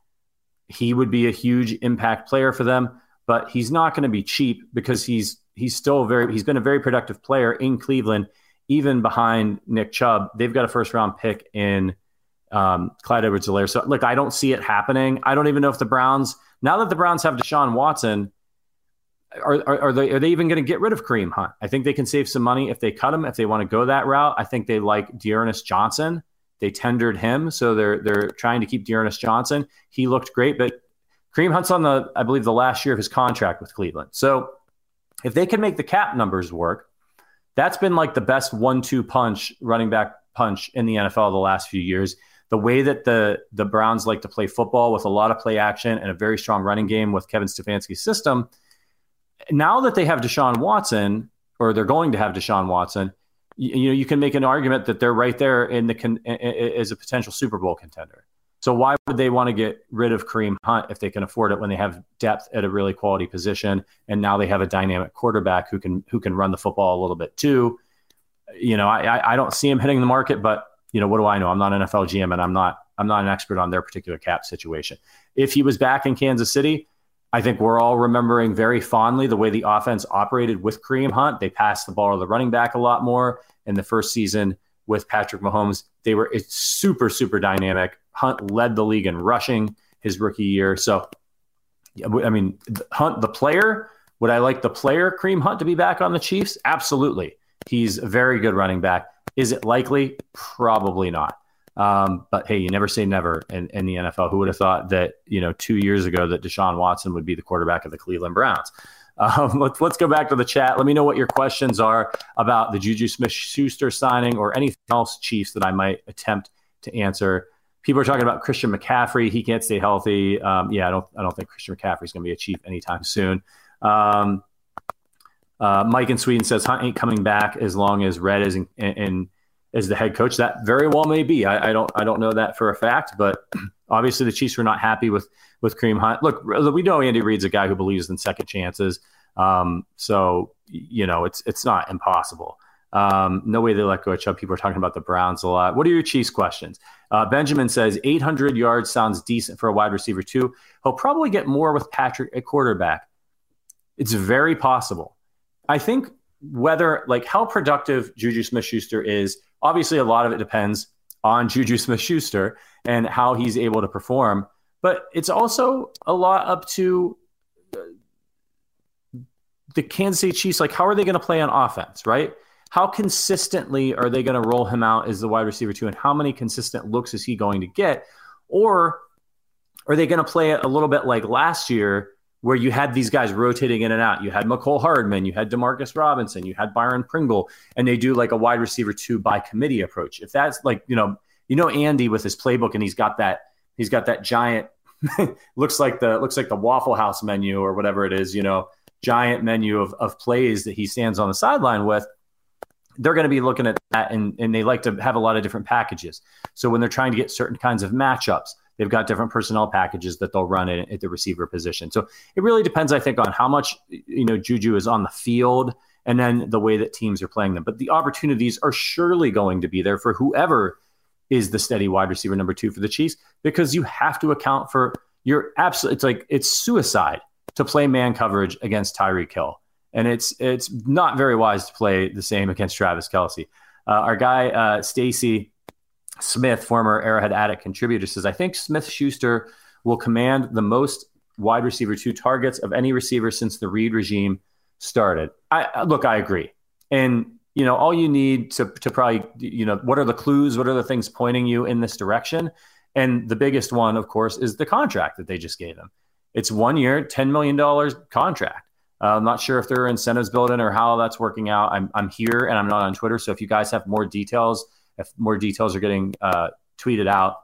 he would be a huge impact player for them. But he's not going to be cheap because he's he's still very he's been a very productive player in Cleveland, even behind Nick Chubb. They've got a first round pick in um, Clyde Edwards-Helaire. So look, I don't see it happening. I don't even know if the Browns now that the Browns have Deshaun Watson are, are, are, they are they even going to get rid of Kareem Hunt? I think they can save some money if they cut him. If they want to go that route, I think they like D'Ernest Johnson. They tendered him, so they're they're trying to keep D'Ernest Johnson. He looked great, but Kareem Hunt's on the I believe the last year of his contract with Cleveland. So if they can make the cap numbers work, that's been like the best one-two punch running back punch in the NFL the last few years. The way that the the Browns like to play football with a lot of play action and a very strong running game with Kevin Stefanski's system now that they have Deshaun Watson, or they're going to have Deshaun Watson, you, you know you can make an argument that they're right there in the con- as a potential Super Bowl contender. So why would they want to get rid of Kareem Hunt if they can afford it when they have depth at a really quality position and now they have a dynamic quarterback who can who can run the football a little bit too? You know, I I don't see him hitting the market, but you know what do I know? I'm not an NFL GM and I'm not I'm not an expert on their particular cap situation. If he was back in Kansas City, I think we're all remembering very fondly the way the offense operated with Kareem Hunt. They passed the ball to the running back a lot more in the first season with Patrick Mahomes. They were it's super, super dynamic. Hunt led the league in rushing his rookie year. So, I mean, Hunt, the player, would I like the player, Kareem Hunt, to be back on the Chiefs? Absolutely. He's a very good running back. Is it likely? Probably not. Um, but hey, you never say never in, in the NFL. Who would have thought that you know two years ago that Deshaun Watson would be the quarterback of the Cleveland Browns? Um, let's let's go back to the chat. Let me know what your questions are about the Juju Smith-Schuster signing or anything else, Chiefs, that I might attempt to answer. People are talking about Christian McCaffrey. He can't stay healthy. Um, yeah, I don't I don't think Christian McCaffrey is going to be a Chief anytime soon. Um, uh, Mike in Sweden says Hunt ain't coming back as long as Red is in, in as the head coach. That very well may be. I, I, don't I don't know that for a fact, but obviously the Chiefs were not happy with with Kareem Hunt. Look, we know Andy Reid's a guy who believes in second chances. Um, so you know it's it's not impossible. Um, no way they let go of Chubb. People are talking about the Browns a lot. What are your Chiefs questions? Uh, Benjamin says 800 yards sounds decent for a wide receiver too. He'll probably get more with Patrick at quarterback. It's very possible. I think whether like how productive Juju Smith Schuster is Obviously, a lot of it depends on Juju Smith Schuster and how he's able to perform, but it's also a lot up to uh, the Kansas City Chiefs. Like, how are they going to play on offense, right? How consistently are they going to roll him out as the wide receiver, too? And how many consistent looks is he going to get? Or are they going to play it a little bit like last year where you had these guys rotating in and out. You had Mecole Hardman, you had Demarcus Robinson, you had Byron Pringle, and they do like a wide receiver two by committee approach. If that's like, you know, you know Andy with his playbook and he's got that he's got that giant looks like the looks like the Waffle House menu or whatever it is, you know, giant menu of, of plays that he stands on the sideline with. They're going to be looking at that and, and they like to have a lot of different packages. So when they're trying to get certain kinds of matchups, They've got different personnel packages that they'll run at, at the receiver position. So it really depends, I think, on how much you know Juju is on the field and then the way that teams are playing them. But the opportunities are surely going to be there for whoever is the steady wide receiver number two for the Chiefs because you have to account for your absolute. It's like it's suicide to play man coverage against Tyreek Hill, and it's it's not very wise to play the same against Travis Kelce. Uh, our guy uh, Stacy Smith, former Arrowhead Addict contributor, says, I think Smith Schuster will command the most wide receiver two targets of any receiver since the Reid regime started. I look, I agree, and you know, all you need to to probably you know what are the clues, what are the things pointing you in this direction, and the biggest one, of course, is the contract that they just gave him. It's one year, ten million dollars contract. Uh, I'm not sure if there are incentives built in or how that's working out. I'm, I'm here and I'm not on Twitter. So if you guys have more details, if more details are getting uh, tweeted out,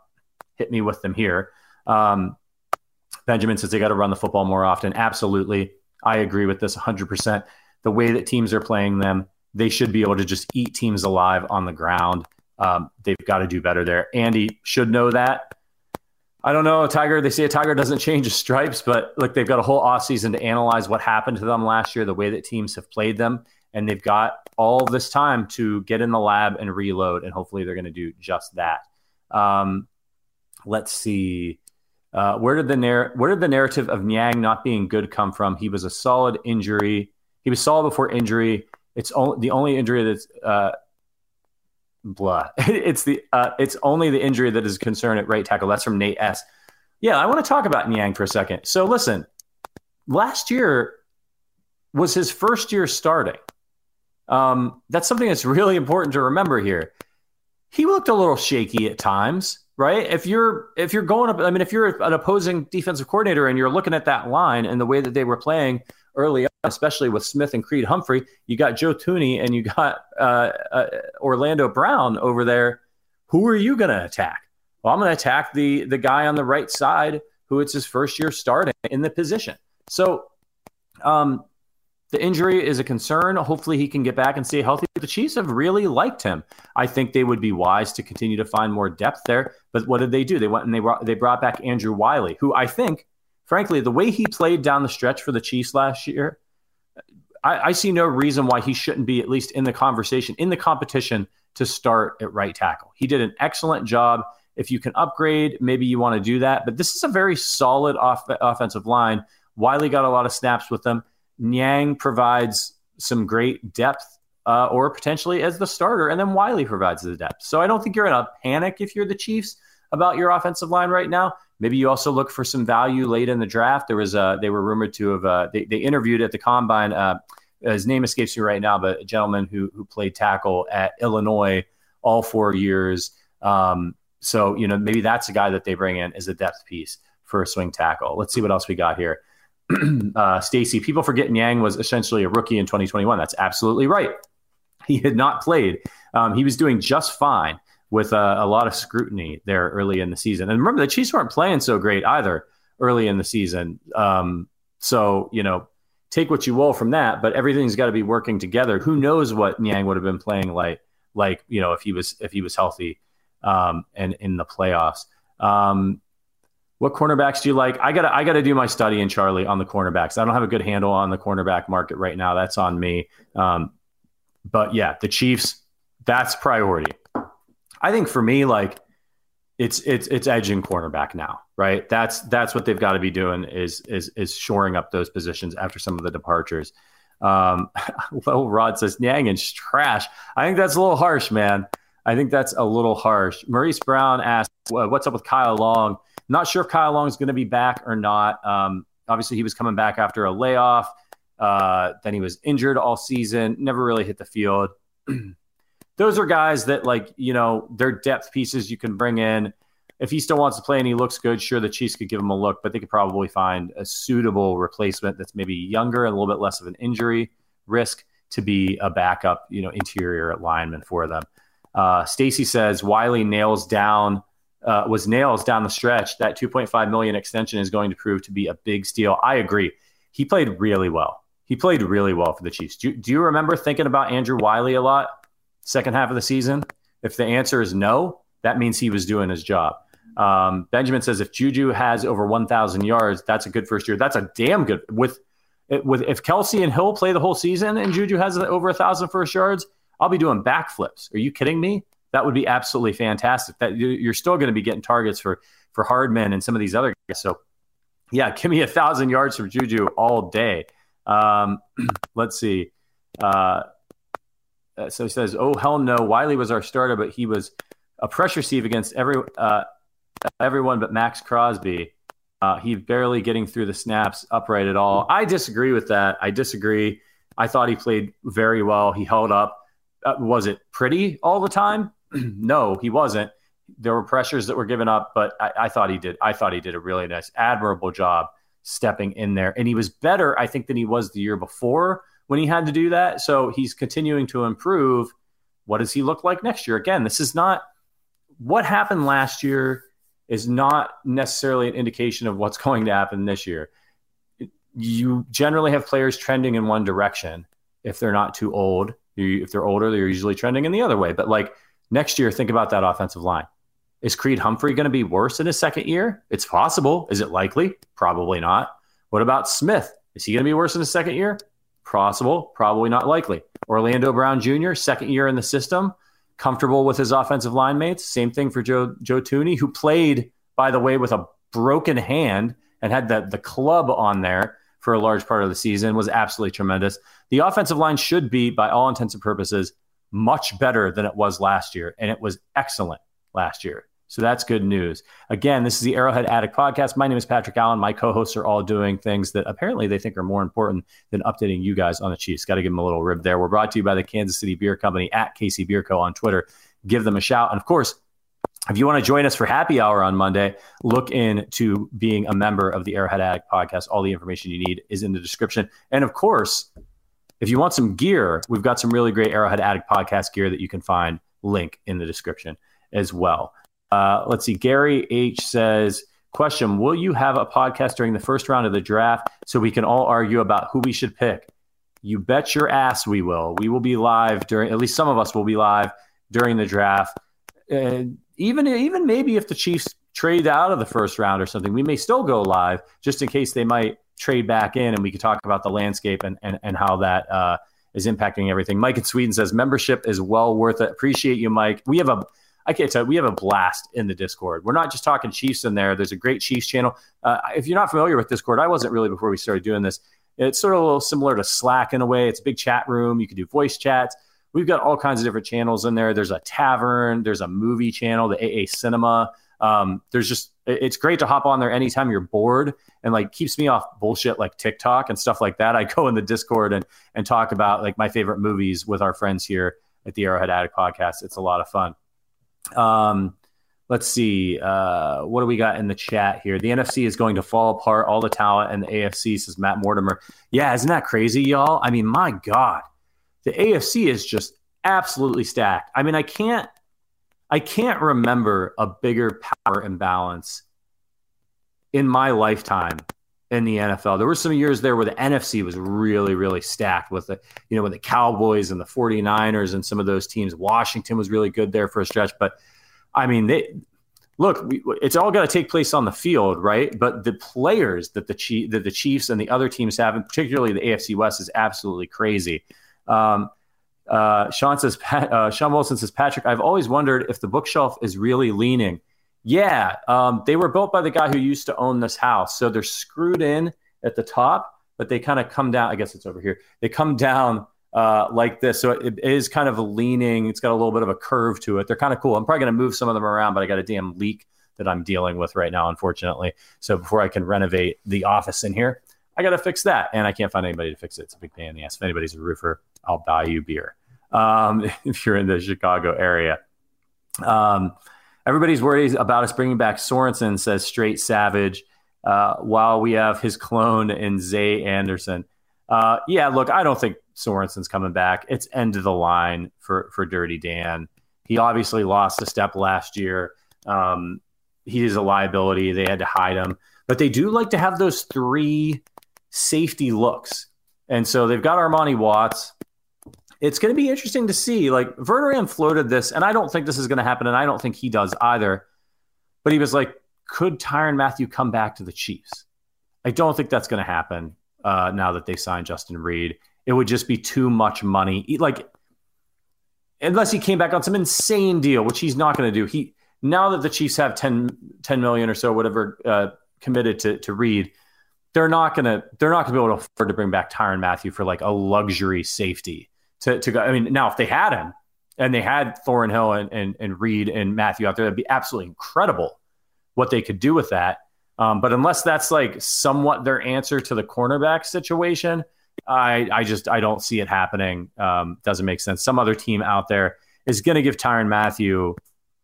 hit me with them here. Um, Benjamin says they got to run the football more often. Absolutely. I agree with this 100%. The way that teams are playing them, they should be able to just eat teams alive on the ground. Um, they've got to do better there. Andy should know that. I don't know. Tiger, they say a tiger doesn't change his stripes, but look, they've got a whole offseason to analyze what happened to them last year, the way that teams have played them. And they've got all this time to get in the lab and reload. And hopefully they're going to do just that. Um, let's see. Uh, where did the narr- where did the narrative of Niang not being good come from? He was a solid injury. He was solid before injury. It's only the only injury that's uh, blah. it's the uh, it's only the injury that is concerned at right tackle. That's from Nate S. Yeah, I want to talk about Niang for a second. So listen, last year was his first year starting. Um, that's something that's really important to remember here. He looked a little shaky at times right? If you're if you're going up, I mean, if you're an opposing defensive coordinator and you're looking at that line and the way that they were playing early on, especially with Smith and Creed Humphrey, you got Joe Thuney and you got uh, uh, Orlando Brown over there. Who are you going to attack? Well, I'm going to attack the the guy on the right side who it's his first year starting in the position. So, um, the injury is a concern. Hopefully, he can get back and stay healthy. The Chiefs have really liked him. I think they would be wise to continue to find more depth there. But what did they do? They went and they brought, they brought back Andrew Wylie, who I think, frankly, the way he played down the stretch for the Chiefs last year, I, I see no reason why he shouldn't be at least in the conversation, in the competition to start at right tackle. He did an excellent job. If you can upgrade, maybe you want to do that. But this is a very solid off- offensive line. Wylie got a lot of snaps with them. Niang provides some great depth uh, or potentially as the starter, and then Wylie provides the depth. So I don't think you're in a panic if you're the Chiefs about your offensive line right now. Maybe you also look for some value late in the draft. There was a, they were rumored to have uh, they, they interviewed at the combine. Uh, his name escapes me right now, but a gentleman who who played tackle at Illinois all four years. Um, so you know maybe that's a guy that they bring in as a depth piece for a swing tackle. Let's see what else we got here. uh, Stacy, people forget Niang was essentially a rookie in 2021. That's absolutely right. He had not played. Um, he was doing just fine with uh, a lot of scrutiny there early in the season. And remember, the Chiefs weren't playing so great either early in the season. Um, so, you know, take what you will from that, but everything's got to be working together. Who knows what Niang would have been playing like, like, you know, if he was, if he was healthy um, and in the playoffs. Um, what cornerbacks do you like? I gotta I gotta do my study in Charlie on the cornerbacks. I don't have a good handle on the cornerback market right now. That's on me. Um, but yeah, the Chiefs, that's priority. I think for me, like it's it's it's edging cornerback now, right? That's that's what they've got to be doing is is is shoring up those positions after some of the departures. Um, Little Rod says Niang is trash. I think that's a little harsh, man. I think that's a little harsh. Maurice Brown asked, "What's up with Kyle Long?" Not sure if Kyle Long is going to be back or not. Um, obviously, he was coming back after a layoff. Uh, then he was injured all season, never really hit the field. Those are guys that, like, you know, they're depth pieces you can bring in. If he still wants to play and he looks good, sure, the Chiefs could give him a look, but they could probably find a suitable replacement that's maybe younger and a little bit less of an injury risk to be a backup, you know, interior lineman for them. Uh, Stacy says Wylie nails down uh, was nails down the stretch, that 2.5 million extension is going to prove to be a big steal. I agree. He played really well. He played really well for the Chiefs. Do, do you remember thinking about Andrew Wylie a lot second half of the season? If the answer is no, that means he was doing his job. Um, Benjamin says if Juju has over 1,000 yards, that's a good first year. That's a damn good with with if Kelce and Hill play the whole season and Juju has over a thousand first yards, I'll be doing backflips. Are you kidding me? That would be absolutely fantastic. That you're still going to be getting targets for for Hardman and some of these other guys. So, yeah, give me a thousand yards from Juju all day. Um, let's see. Uh, so he says, "Oh hell no, Wylie was our starter, but he was a pressure sieve against every uh, everyone but Maxx Crosby. Uh, he's barely getting through the snaps upright at all. I disagree with that. I disagree. I thought he played very well. He held up. Uh, was it pretty all the time? no, he wasn't. There were pressures that were given up, but I, I thought he did. I thought he did a really nice, admirable job stepping in there, and he was better, I think, than he was the year before when he had to do that. So he's continuing to improve. What does he look like next year? Again, this is not what happened last year is not necessarily an indication of what's going to happen this year. You generally have players trending in one direction if they're not too old. If they're older, they're usually trending in the other way. But like next year, think about that offensive line. Is Creed Humphrey going to be worse in his second year? It's possible. Is it likely? Probably not. What about Smith? Is he going to be worse in his second year? Possible. Probably not likely. Orlando Brown Jr., second year in the system comfortable with his offensive line mates. Same thing for Joe Joe Thuney, who played, by the way, with a broken hand and had the, the club on there for a large part of the season, was absolutely tremendous. The offensive line should be, by all intents and purposes, much better than it was last year. And it was excellent last year. So that's good news. Again, this is the Arrowhead Addict podcast. My name is Patrick Allen. My co hosts are all doing things that apparently they think are more important than updating you guys on the Chiefs. Got to give them a little rib there. We're brought to you by the Kansas City Beer Company at KC Beer Co. on Twitter. Give them a shout. And of course, if you want to join us for happy hour on Monday, look into being a member of the Arrowhead Addict podcast. All the information you need is in the description. And of course, if you want some gear, we've got some really great Arrowhead Addict podcast gear that you can find. Link in the description as well. Uh, let's see. Gary H says, question Will you have a podcast during the first round of the draft so we can all argue about who we should pick? You bet your ass we will. We will be live during, at least some of us will be live during the draft. And even, even maybe if the Chiefs trade out of the first round or something, we may still go live just in case they might trade back in and we could talk about the landscape and, and, and how that uh, is impacting everything. Mike in Sweden says membership is well worth it. Appreciate you, Mike. We have a I can't tell you, we have a blast in the Discord. We're not just talking Chiefs in there. There's a great Chiefs channel. Uh, if you're not familiar with Discord, I wasn't really before we started doing this. It's sort of a little similar to Slack in a way. It's a big chat room. You can do voice chats. We've got all kinds of different channels in there. There's a tavern. There's a movie channel, the AA Cinema. Um, there's just it's great to hop on there anytime you're bored and like keeps me off bullshit like TikTok and stuff like that. I go in the Discord and and talk about like my favorite movies with our friends here at the Arrowhead Addict podcast. It's a lot of fun. Um, let's see. Uh, what do we got in the chat here? The NFC is going to fall apart. All the talent and the AFC says Matt Mortimer. Yeah, isn't that crazy, y'all? I mean, my God, the AFC is just absolutely stacked. I mean, I can't, I can't remember a bigger power imbalance in my lifetime in the NFL. There were some years there where the NFC was really, really stacked with the, you know, with the Cowboys and the 49ers and some of those teams. Washington was really good there for a stretch. But I mean, they look, we, it's all got to take place on the field, right? But the players that the Chief, that the Chiefs and the other teams have, and particularly the AFC West, is absolutely crazy. Um, uh, Sean says, uh, Sean Wilson says, Patrick, I've always wondered if the bookshelf is really leaning yeah, um, they were built by the guy who used to own this house. So they're screwed in at the top, but they kind of come down. I guess it's over here. They come down uh, like this. So it is kind of leaning. It's got a little bit of a curve to it. They're kind of cool. I'm probably going to move some of them around, but I got a damn leak that I'm dealing with right now, unfortunately. So before I can renovate the office in here, I got to fix that. And I can't find anybody to fix it. It's a big pain in the ass. If anybody's a roofer, I'll buy you beer um, if you're in the Chicago area. Um, Everybody's worried about us bringing back Sorensen, says Straight Savage, uh, while we have his clone in Zay Anderson. Uh, yeah, look, I don't think Sorensen's coming back. It's end of the line for, for Dirty Dan. He obviously lost a step last year. Um, he is a liability. They had to hide him. But they do like to have those three safety looks. And so they've got Armani Watts it's going to be interesting to see. Like Verderame floated this, and I don't think this is going to happen, and I don't think he does either. But he was like, could Tyrann Mathieu come back to the Chiefs? I don't think that's going to happen uh, now that they signed Justin Reid. It would just be too much money. Like, unless he came back on some insane deal, which he's not going to do. He now that the Chiefs have 10, 10 million or so, whatever, uh, committed to to Reid, they're not gonna they're not gonna be able to afford to bring back Tyrann Mathieu for like a luxury safety to, to go. I mean, now if they had him and they had Thornhill and, and, and Reid and Mathieu out there, that'd be absolutely incredible what they could do with that. Um, but unless that's like somewhat their answer to the cornerback situation, I, I just I don't see it happening. Um, doesn't make sense. Some other team out there is going to give Tyrann Mathieu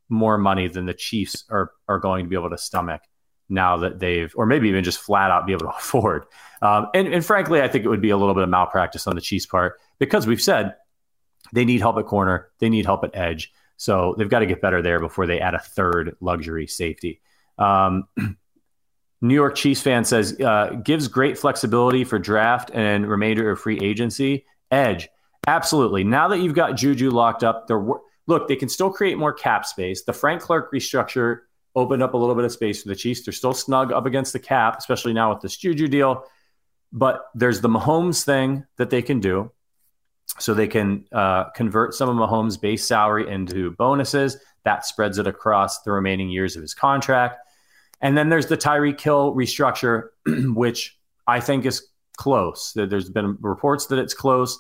more money than the Chiefs are are going to be able to stomach now that they've, or maybe even just flat out be able to afford. Um, and, and frankly, I think it would be a little bit of malpractice on the Chiefs' part because we've said they need help at corner, they need help at edge. So they've got to get better there before they add a third luxury safety. Um, New York Chiefs fan says uh, gives great flexibility for draft and remainder of free agency. Edge, absolutely. Now that you've got Juju locked up, they're look they can still create more cap space. The Frank Clark restructure opened up a little bit of space for the Chiefs. They're still snug up against the cap, especially now with this Juju deal. But there's the Mahomes thing that they can do. So they can uh, convert some of Mahomes' base salary into bonuses. That spreads it across the remaining years of his contract. And then there's the Tyreek Hill restructure, which I think is close. There's been reports that it's close.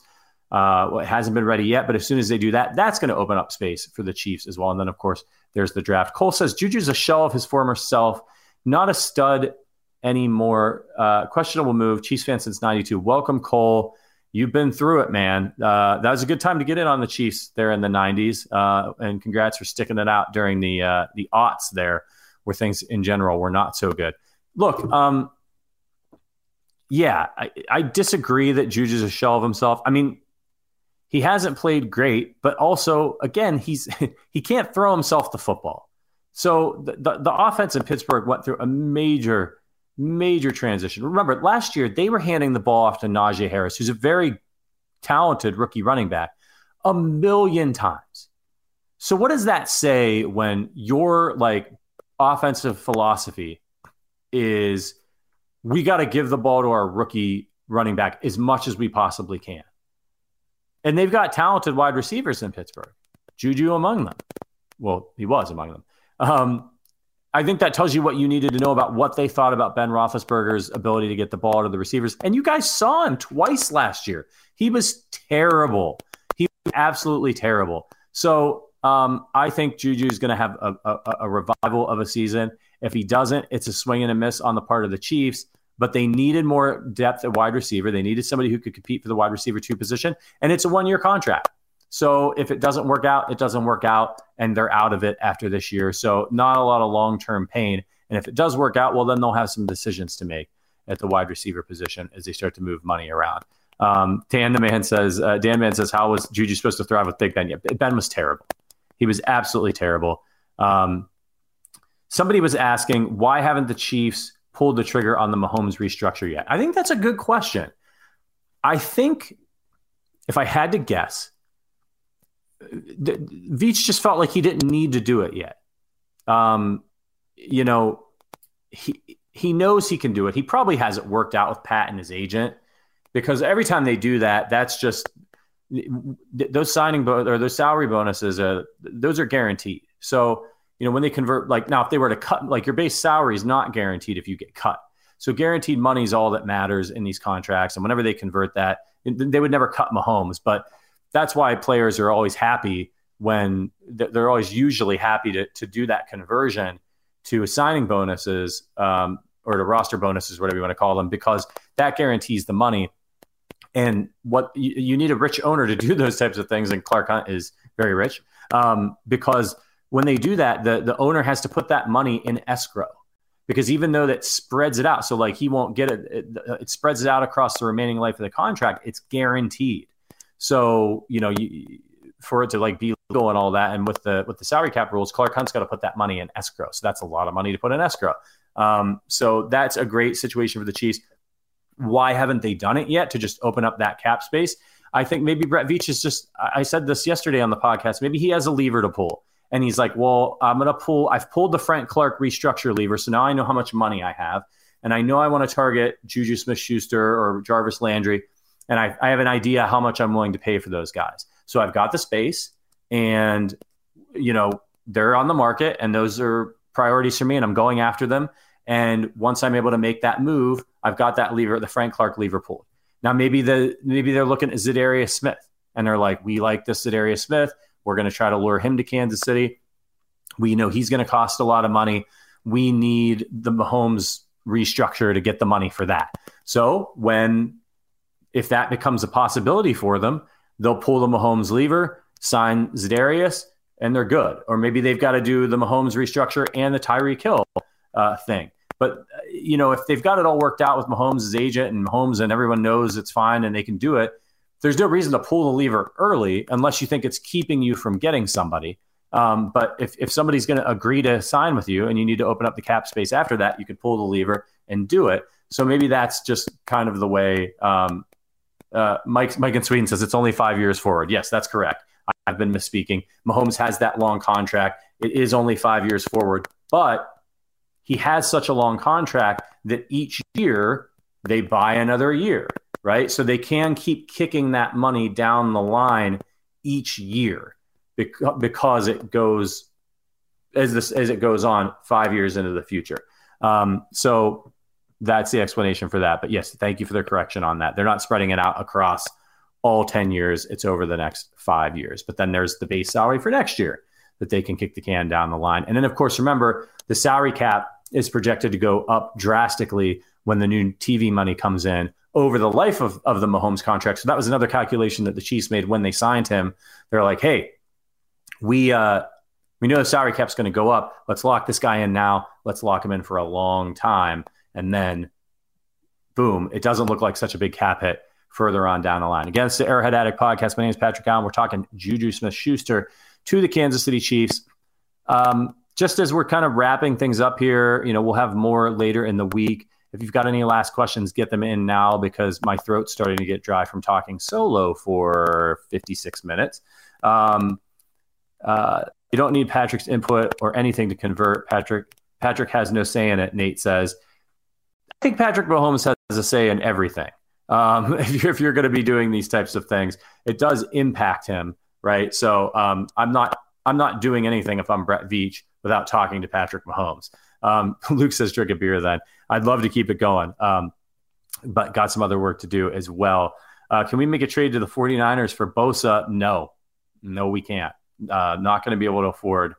Uh, well, it hasn't been ready yet, but as soon as they do that, that's going to open up space for the Chiefs as well. And then, of course, there's the draft. Cole says Juju's a shell of his former self, not a stud anymore. Uh, questionable move. Chiefs fan since '92. Welcome, Cole. You've been through it, man. Uh, that was a good time to get in on the Chiefs there in the '90s, uh, and congrats for sticking it out during the uh, the aughts there, where things in general were not so good. Look, um, yeah, I, I disagree that Juju's a shell of himself. I mean, he hasn't played great, but also again, he's he can't throw himself the football. So the, the, the offense in Pittsburgh went through a major, major transition. Remember, last year they were handing the ball off to Najee Harris, who's a very talented rookie running back, a million times. So what does that say when your like offensive philosophy is we got to give the ball to our rookie running back as much as we possibly can? And they've got talented wide receivers in Pittsburgh, Juju among them. Well, he was among them. Um, I think that tells you what you needed to know about what they thought about Ben Roethlisberger's ability to get the ball to the receivers. And you guys saw him twice last year. He was terrible. He was absolutely terrible. So um, I think Juju is going to have a, a, a revival of a season. If he doesn't, it's a swing and a miss on the part of the Chiefs but they needed more depth at wide receiver. They needed somebody who could compete for the wide receiver two position, and it's a one year contract. So if it doesn't work out, it doesn't work out, and they're out of it after this year. So not a lot of long term pain. And if it does work out, well, then they'll have some decisions to make at the wide receiver position as they start to move money around. Um, Dan the man says, uh, Dan man says, how was Juju supposed to thrive with Big Ben? Yeah, Ben was terrible. He was absolutely terrible. Um, somebody was asking, why haven't the Chiefs pulled the trigger on the Mahomes restructure yet? I think that's a good question. I think if I had to guess, Veach just felt like he didn't need to do it yet. Um, you know, he he knows he can do it. He probably has it worked out with Pat and his agent because every time they do that, that's just those signing bo- or those salary bonuses. Uh, those are guaranteed. So you know, when they convert, like now, if they were to cut, like your base salary is not guaranteed if you get cut. So guaranteed money is all that matters in these contracts. And whenever they convert that, they would never cut Mahomes. But that's why players are always happy when they're always usually happy to, to do that conversion to signing bonuses um, or to roster bonuses, whatever you want to call them, because that guarantees the money. And what you, you need a rich owner to do those types of things. And Clark Hunt is very rich um, because – when they do that, the, the owner has to put that money in escrow because even though that spreads it out, so like he won't get it, it, it spreads it out across the remaining life of the contract. It's guaranteed. So you know, you, for it to like be legal and all that, and with the with the salary cap rules, Clark Hunt's got to put that money in escrow. So that's a lot of money to put in escrow. Um, so that's a great situation for the Chiefs. Why haven't they done it yet to just open up that cap space? I think maybe Brett Veach is just. I said this yesterday on the podcast. Maybe he has a lever to pull and he's like, "Well, I'm going to pull. I've pulled the Frank Clark restructure lever, so now I know how much money I have, and I know I want to target Juju Smith-Schuster or Jarvis Landry, and I, I have an idea how much I'm willing to pay for those guys. So I've got the space, and you know they're on the market, and those are priorities for me, and I'm going after them. And once I'm able to make that move, I've got that lever, the Frank Clark lever pulled. Now maybe the maybe they're looking at Za'Darius Smith, and they're like, we like this Za'Darius Smith we're going to try to lure him to Kansas City. We know he's going to cost a lot of money. we need the Mahomes restructure to get the money for that. So when if that becomes a possibility for them, they'll pull the Mahomes lever, sign Za'Darius, and they're good. Or maybe they've got to do the Mahomes restructure and the Tyreek Hill uh, thing. But you know, if they've got it all worked out with Mahomes' agent and Mahomes and everyone knows it's fine and they can do it, there's no reason to pull the lever early unless you think it's keeping you from getting somebody. Um, but if, if somebody's going to agree to sign with you and you need to open up the cap space after that, you could pull the lever and do it. So maybe that's just kind of the way. Um, uh, Mike Mike in Sweden says it's only five years forward. Yes, that's correct. I've been misspeaking. Mahomes has that long contract. It is only five years forward, but he has such a long contract that each year they buy another year, right? So they can keep kicking that money down the line each year because it goes as this as it goes on five years into the future. Um, so that's the explanation for that. But yes, thank you for the correction on that. They're not spreading it out across all 10 years. It's over the next five years. But then there's the base salary for next year that they can kick the can down the line. And then, of course, remember the salary cap is projected to go up drastically when the new TV money comes in over the life of, of the Mahomes contract. So that was another calculation that the Chiefs made when they signed him. They're like, hey, we uh, we know the salary cap's going to go up. Let's lock this guy in now. Let's lock him in for a long time, and then boom, it doesn't look like such a big cap hit further on down the line. Against the Arrowhead Addict podcast, my name is Patrick Allen. We're talking Juju Smith Schuster to the Kansas City Chiefs. Um, just as we're kind of wrapping things up here, you know, we'll have more later in the week. If you've got any last questions, get them in now because my throat's starting to get dry from talking solo for 56 minutes. Um, uh, you don't need Patrick's input or anything to convert. Patrick Patrick has no say in it. Nate says. I think Patrick Mahomes has a say in everything. Um, if you're, if you're going to be doing these types of things, it does impact him, right? So um, I'm not I'm not doing anything if I'm Brett Veach without talking to Patrick Mahomes. Um, Luke says drink a beer. Then I'd love to keep it going, um, but got some other work to do as well. Uh, can we make a trade to the 49ers for Bosa? No, no, we can't. Uh, not going to be able to afford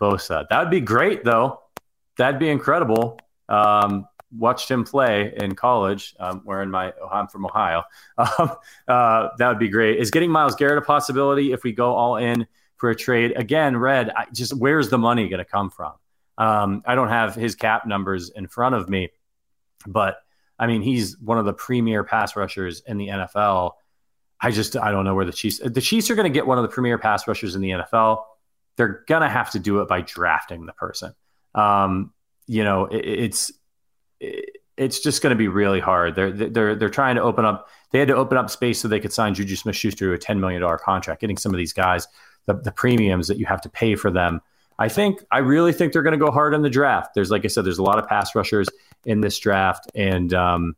Bosa. That would be great, though. That'd be incredible. Um, watched him play in college. Um, wearing my I'm from Ohio. Um, uh, that would be great. Is getting Myles Garrett a possibility if we go all in for a trade? Again, Red. I, just where's the money going to come from? Um, I don't have his cap numbers in front of me, but I mean he's one of the premier pass rushers in the NFL. I just I don't know where the Chiefs the Chiefs are going to get one of the premier pass rushers in the NFL. They're gonna have to do it by drafting the person. Um, you know, it, it's it's just going to be really hard. They're they're they're trying to open up. They had to open up space so they could sign Juju Smith-Schuster to a ten million dollar contract. Getting some of these guys the, the premiums that you have to pay for them. I think I really think they're going to go hard in the draft. There's like I said, there's a lot of pass rushers in this draft, and um,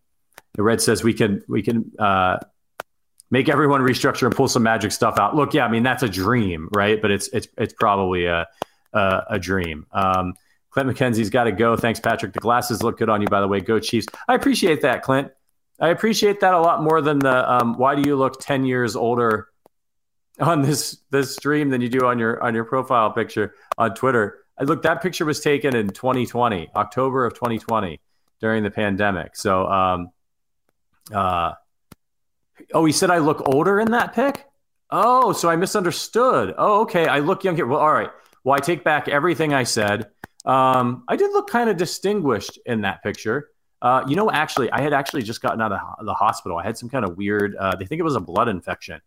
the Red says we can we can uh, make everyone restructure and pull some magic stuff out. Look, yeah, I mean that's a dream, right? But it's it's it's probably a a, a dream. Um, Clint McKenzie's got to go. Thanks, Patrick. The glasses look good on you, by the way. Go Chiefs. I appreciate that, Clint. I appreciate that a lot more than the um, why do you look 10 years older on this this stream than you do on your on your profile picture on Twitter. I look that picture was taken in 2020, October of 2020 during the pandemic. So um uh oh, he said I look older in that pic? Oh, so I misunderstood. Oh, okay. I look younger. Well, all right. Well, I take back everything I said. Um, I did look kind of distinguished in that picture. Uh, you know, actually, I had actually just gotten out of the hospital. I had some kind of weird, uh, they think it was a blood infection.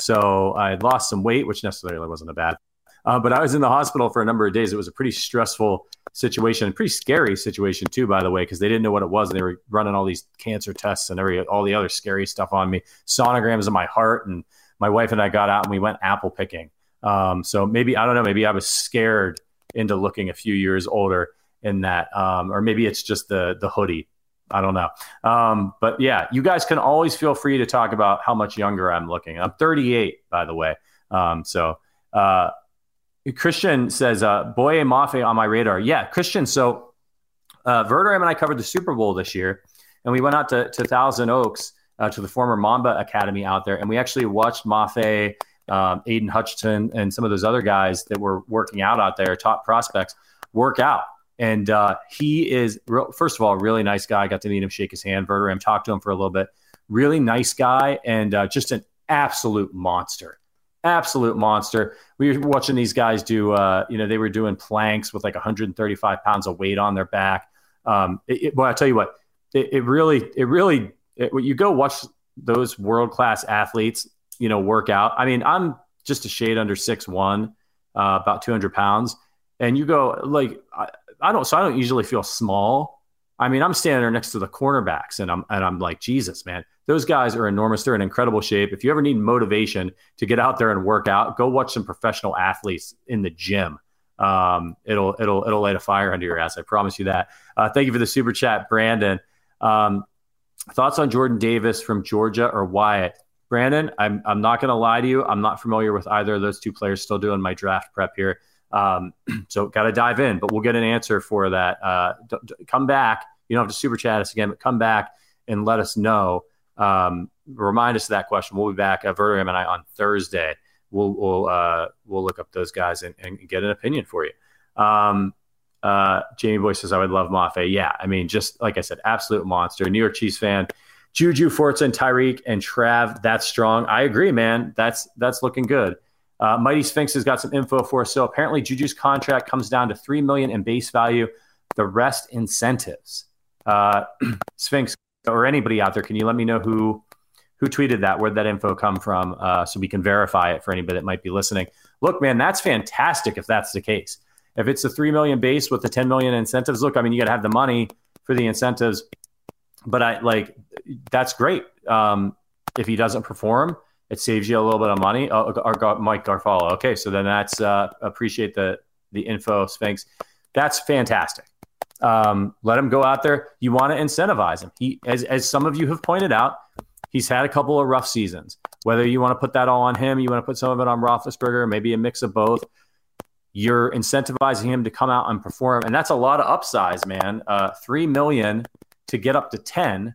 So I had lost some weight, which necessarily wasn't a bad. Uh, but I was in the hospital for a number of days. It was a pretty stressful situation, pretty scary situation too, by the way, because they didn't know what it was. And they were running all these cancer tests and every all the other scary stuff on me, sonograms of my heart, and my wife and I got out and we went apple picking. Um, so maybe I don't know, maybe I was scared into looking a few years older in that, um, or maybe it's just the the hoodie. I don't know. Um, but yeah, you guys can always feel free to talk about how much younger I'm looking. I'm 38, by the way. Um, so uh, Christian says, uh, Boye Mafe on my radar. Yeah, Christian. So uh, Verderame and I covered the Super Bowl this year, and we went out to, to Thousand Oaks uh, to the former Mamba Academy out there, and we actually watched Mafe, um, Aidan Hutchinson, and some of those other guys that were working out out there, top prospects, work out. And uh, he is, first of all, a really nice guy. I got to meet him, shake his hand, Verderame, talk to him for a little bit. Really nice guy and uh, just an absolute monster. Absolute monster. We were watching these guys do, uh, you know, they were doing planks with like 135 pounds of weight on their back. Um, it, it, well, I tell you what, it, it really, it really, you go watch those world class athletes, you know, work out. I mean, I'm just a shade under six one, uh, about 200 pounds, and you go like, I, I don't, so I don't usually feel small. I mean, I'm standing there next to the cornerbacks, and I'm and I'm like, Jesus, man, those guys are enormous. They're in incredible shape. If you ever need motivation to get out there and work out, go watch some professional athletes in the gym. Um, it'll it'll it'll light a fire under your ass. I promise you that. Uh, thank you for the super chat, Brandon. Um, thoughts on Jordan Davis from Georgia or Wyatt? Brandon, I'm I'm not going to lie to you. I'm not familiar with either of those two players. Still doing my draft prep here. Um, so got to dive in, but we'll get an answer for that. Uh, d- d- come back. You don't have to super chat us again, but come back and let us know. Um, remind us of that question. We'll be back, uh, Verderame and I, on Thursday. We'll we'll uh, we'll look up those guys and, and get an opinion for you. Um, uh, Jamie Boy says I would love Mafe. Yeah, I mean, just like I said, absolute monster. New York Chiefs fan. Juju, Forza, and Tyreek and Trav. That's strong. I agree, man. That's that's looking good. Uh, Mighty Sphinx has got some info for us. So apparently, Juju's contract comes down to three million in base value. The rest incentives. Uh, Sphinx or anybody out there, can you let me know who who tweeted that? Where'd that info come from? Uh, so we can verify it for anybody that might be listening. Look, man, that's fantastic if that's the case. If it's a three million base with the ten million incentives, look, I mean, you got to have the money for the incentives. But I like that's great. Um, if he doesn't perform, it saves you a little bit of money. Oh, Mike Garafolo. Okay, so then that's uh, appreciate the the info, Sphinx. That's fantastic. Um, let him go out there. You want to incentivize him. He, as as some of you have pointed out, he's had a couple of rough seasons. Whether you want to put that all on him, you want to put some of it on Roethlisberger, maybe a mix of both. You're incentivizing him to come out and perform, and that's a lot of upsize, man. Uh, Three million to get up to ten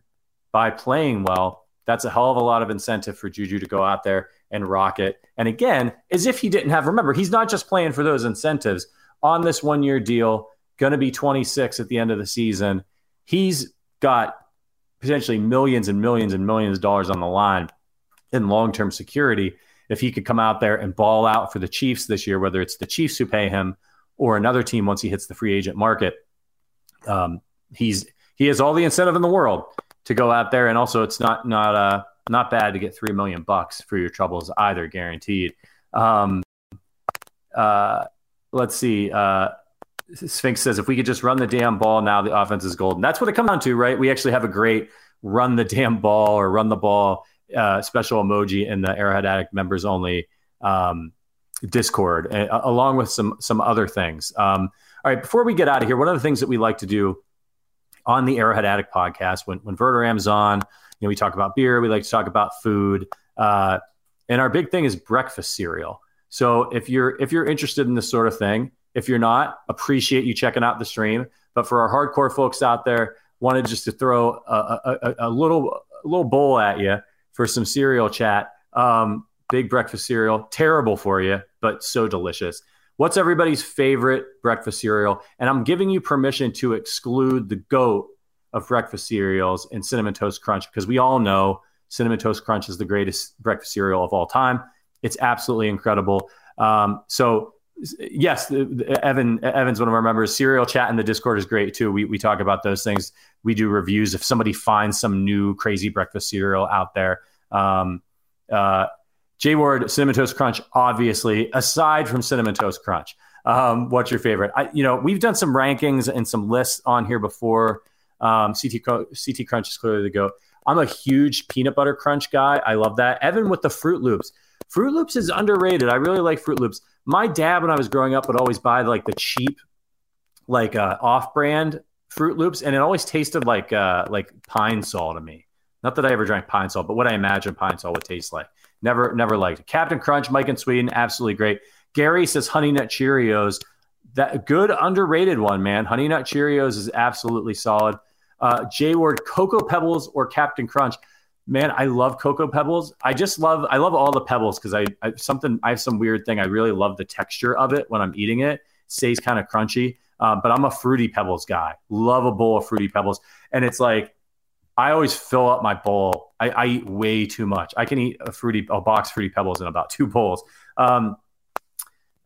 by playing well that's a hell of a lot of incentive for Juju to go out there and rock it. And again, as if he didn't have, remember, he's not just playing for those incentives on this one year deal, going to be 26 at the end of the season. He's got potentially millions and millions and millions of dollars on the line in long term security. If he could come out there and ball out for the Chiefs this year, whether it's the Chiefs who pay him or another team once he hits the free agent market, um, he's he has all the incentive in the world to go out there, and also it's not not uh not bad to get three million bucks for your troubles either, guaranteed. Um, uh, let's see. Uh, Sphinx says if we could just run the damn ball now, the offense is golden. That's what it comes down to, right? We actually have a great run the damn ball or run the ball uh, special emoji in the Arrowhead Addict members only um, Discord, uh, along with some some other things. Um, all right, before we get out of here, one of the things that we like to do on the Arrowhead Addict podcast when when Verderame's on. You know, we talk about beer. We like to talk about food. Uh, and our big thing is breakfast cereal. So if you're if you're interested in this sort of thing, if you're not, appreciate you checking out the stream. But for our hardcore folks out there, wanted just to throw a, a, a little a little bowl at you for some cereal chat. Um, big breakfast cereal, terrible for you, but so delicious. What's everybody's favorite breakfast cereal? And I'm giving you permission to exclude the goat of breakfast cereals and cinnamon toast crunch because we all know cinnamon toast crunch is the greatest breakfast cereal of all time. It's absolutely incredible. Um, so yes, Evan Evan's one of our members. Cereal chat in the Discord is great too. We we talk about those things. We do reviews if somebody finds some new crazy breakfast cereal out there. Um, uh, J Ward, Cinnamon Toast Crunch, obviously, aside from Cinnamon Toast Crunch. Um, what's your favorite? I, you know, we've done some rankings and some lists on here before. Um, CT, CT Crunch is clearly the goat. I'm a huge peanut butter crunch guy. I love that. Evan with the Froot Loops. Froot Loops is underrated. I really like Froot Loops. My dad, when I was growing up, would always buy like the cheap, like uh, off-brand Froot Loops, and it always tasted like uh, like Pine-Sol to me. Not that I ever drank Pine-Sol, but what I imagine Pine-Sol would taste like. Never, never liked it. Captain Crunch, Mike in Sweden, absolutely great. Gary says Honey Nut Cheerios. That good underrated one, man. Honey Nut Cheerios is absolutely solid. Uh, J Ward, Cocoa Pebbles or Captain Crunch. Man, I love Cocoa Pebbles. I just love, I love all the pebbles because I, I something, I have some weird thing. I really love the texture of it when I'm eating it, stays kind of crunchy. Um, but I'm a fruity pebbles guy. Love a bowl of fruity pebbles, and it's like I always fill up my bowl. I, I eat way too much. I can eat a fruity a box fruity pebbles in about two bowls. Um,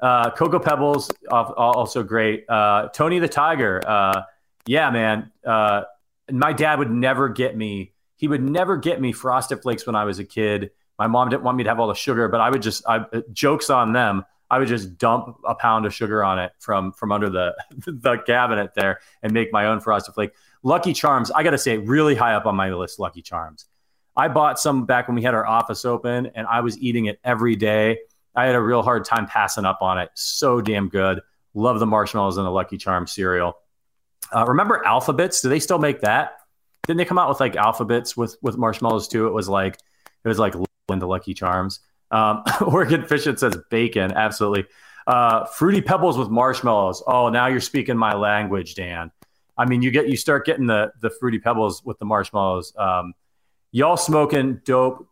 uh, Cocoa Pebbles also great. Uh, Tony the Tiger, uh, yeah, man. Uh, my dad would never get me. He would never get me Frosted Flakes when I was a kid. My mom didn't want me to have all the sugar, but I would just I, jokes on them. I would just dump a pound of sugar on it from from under the the cabinet there and make my own frosted flake. Lucky Charms, I got to say, really high up on my list. Lucky Charms. I bought some back when we had our office open, and I was eating it every day. I had a real hard time passing up on it. So damn good. Love the marshmallows and the Lucky Charms cereal. Uh, remember Alpha-Bits? Do they still make that? Didn't they come out with like Alpha-Bits with with marshmallows too? It was like it was like into Lucky Charms. Um, Oregon Fish it says bacon. Absolutely. Uh, fruity pebbles with marshmallows. Oh, now you're speaking my language, Dan. I mean, you get you start getting the the fruity pebbles with the marshmallows. Um, y'all smoking dope.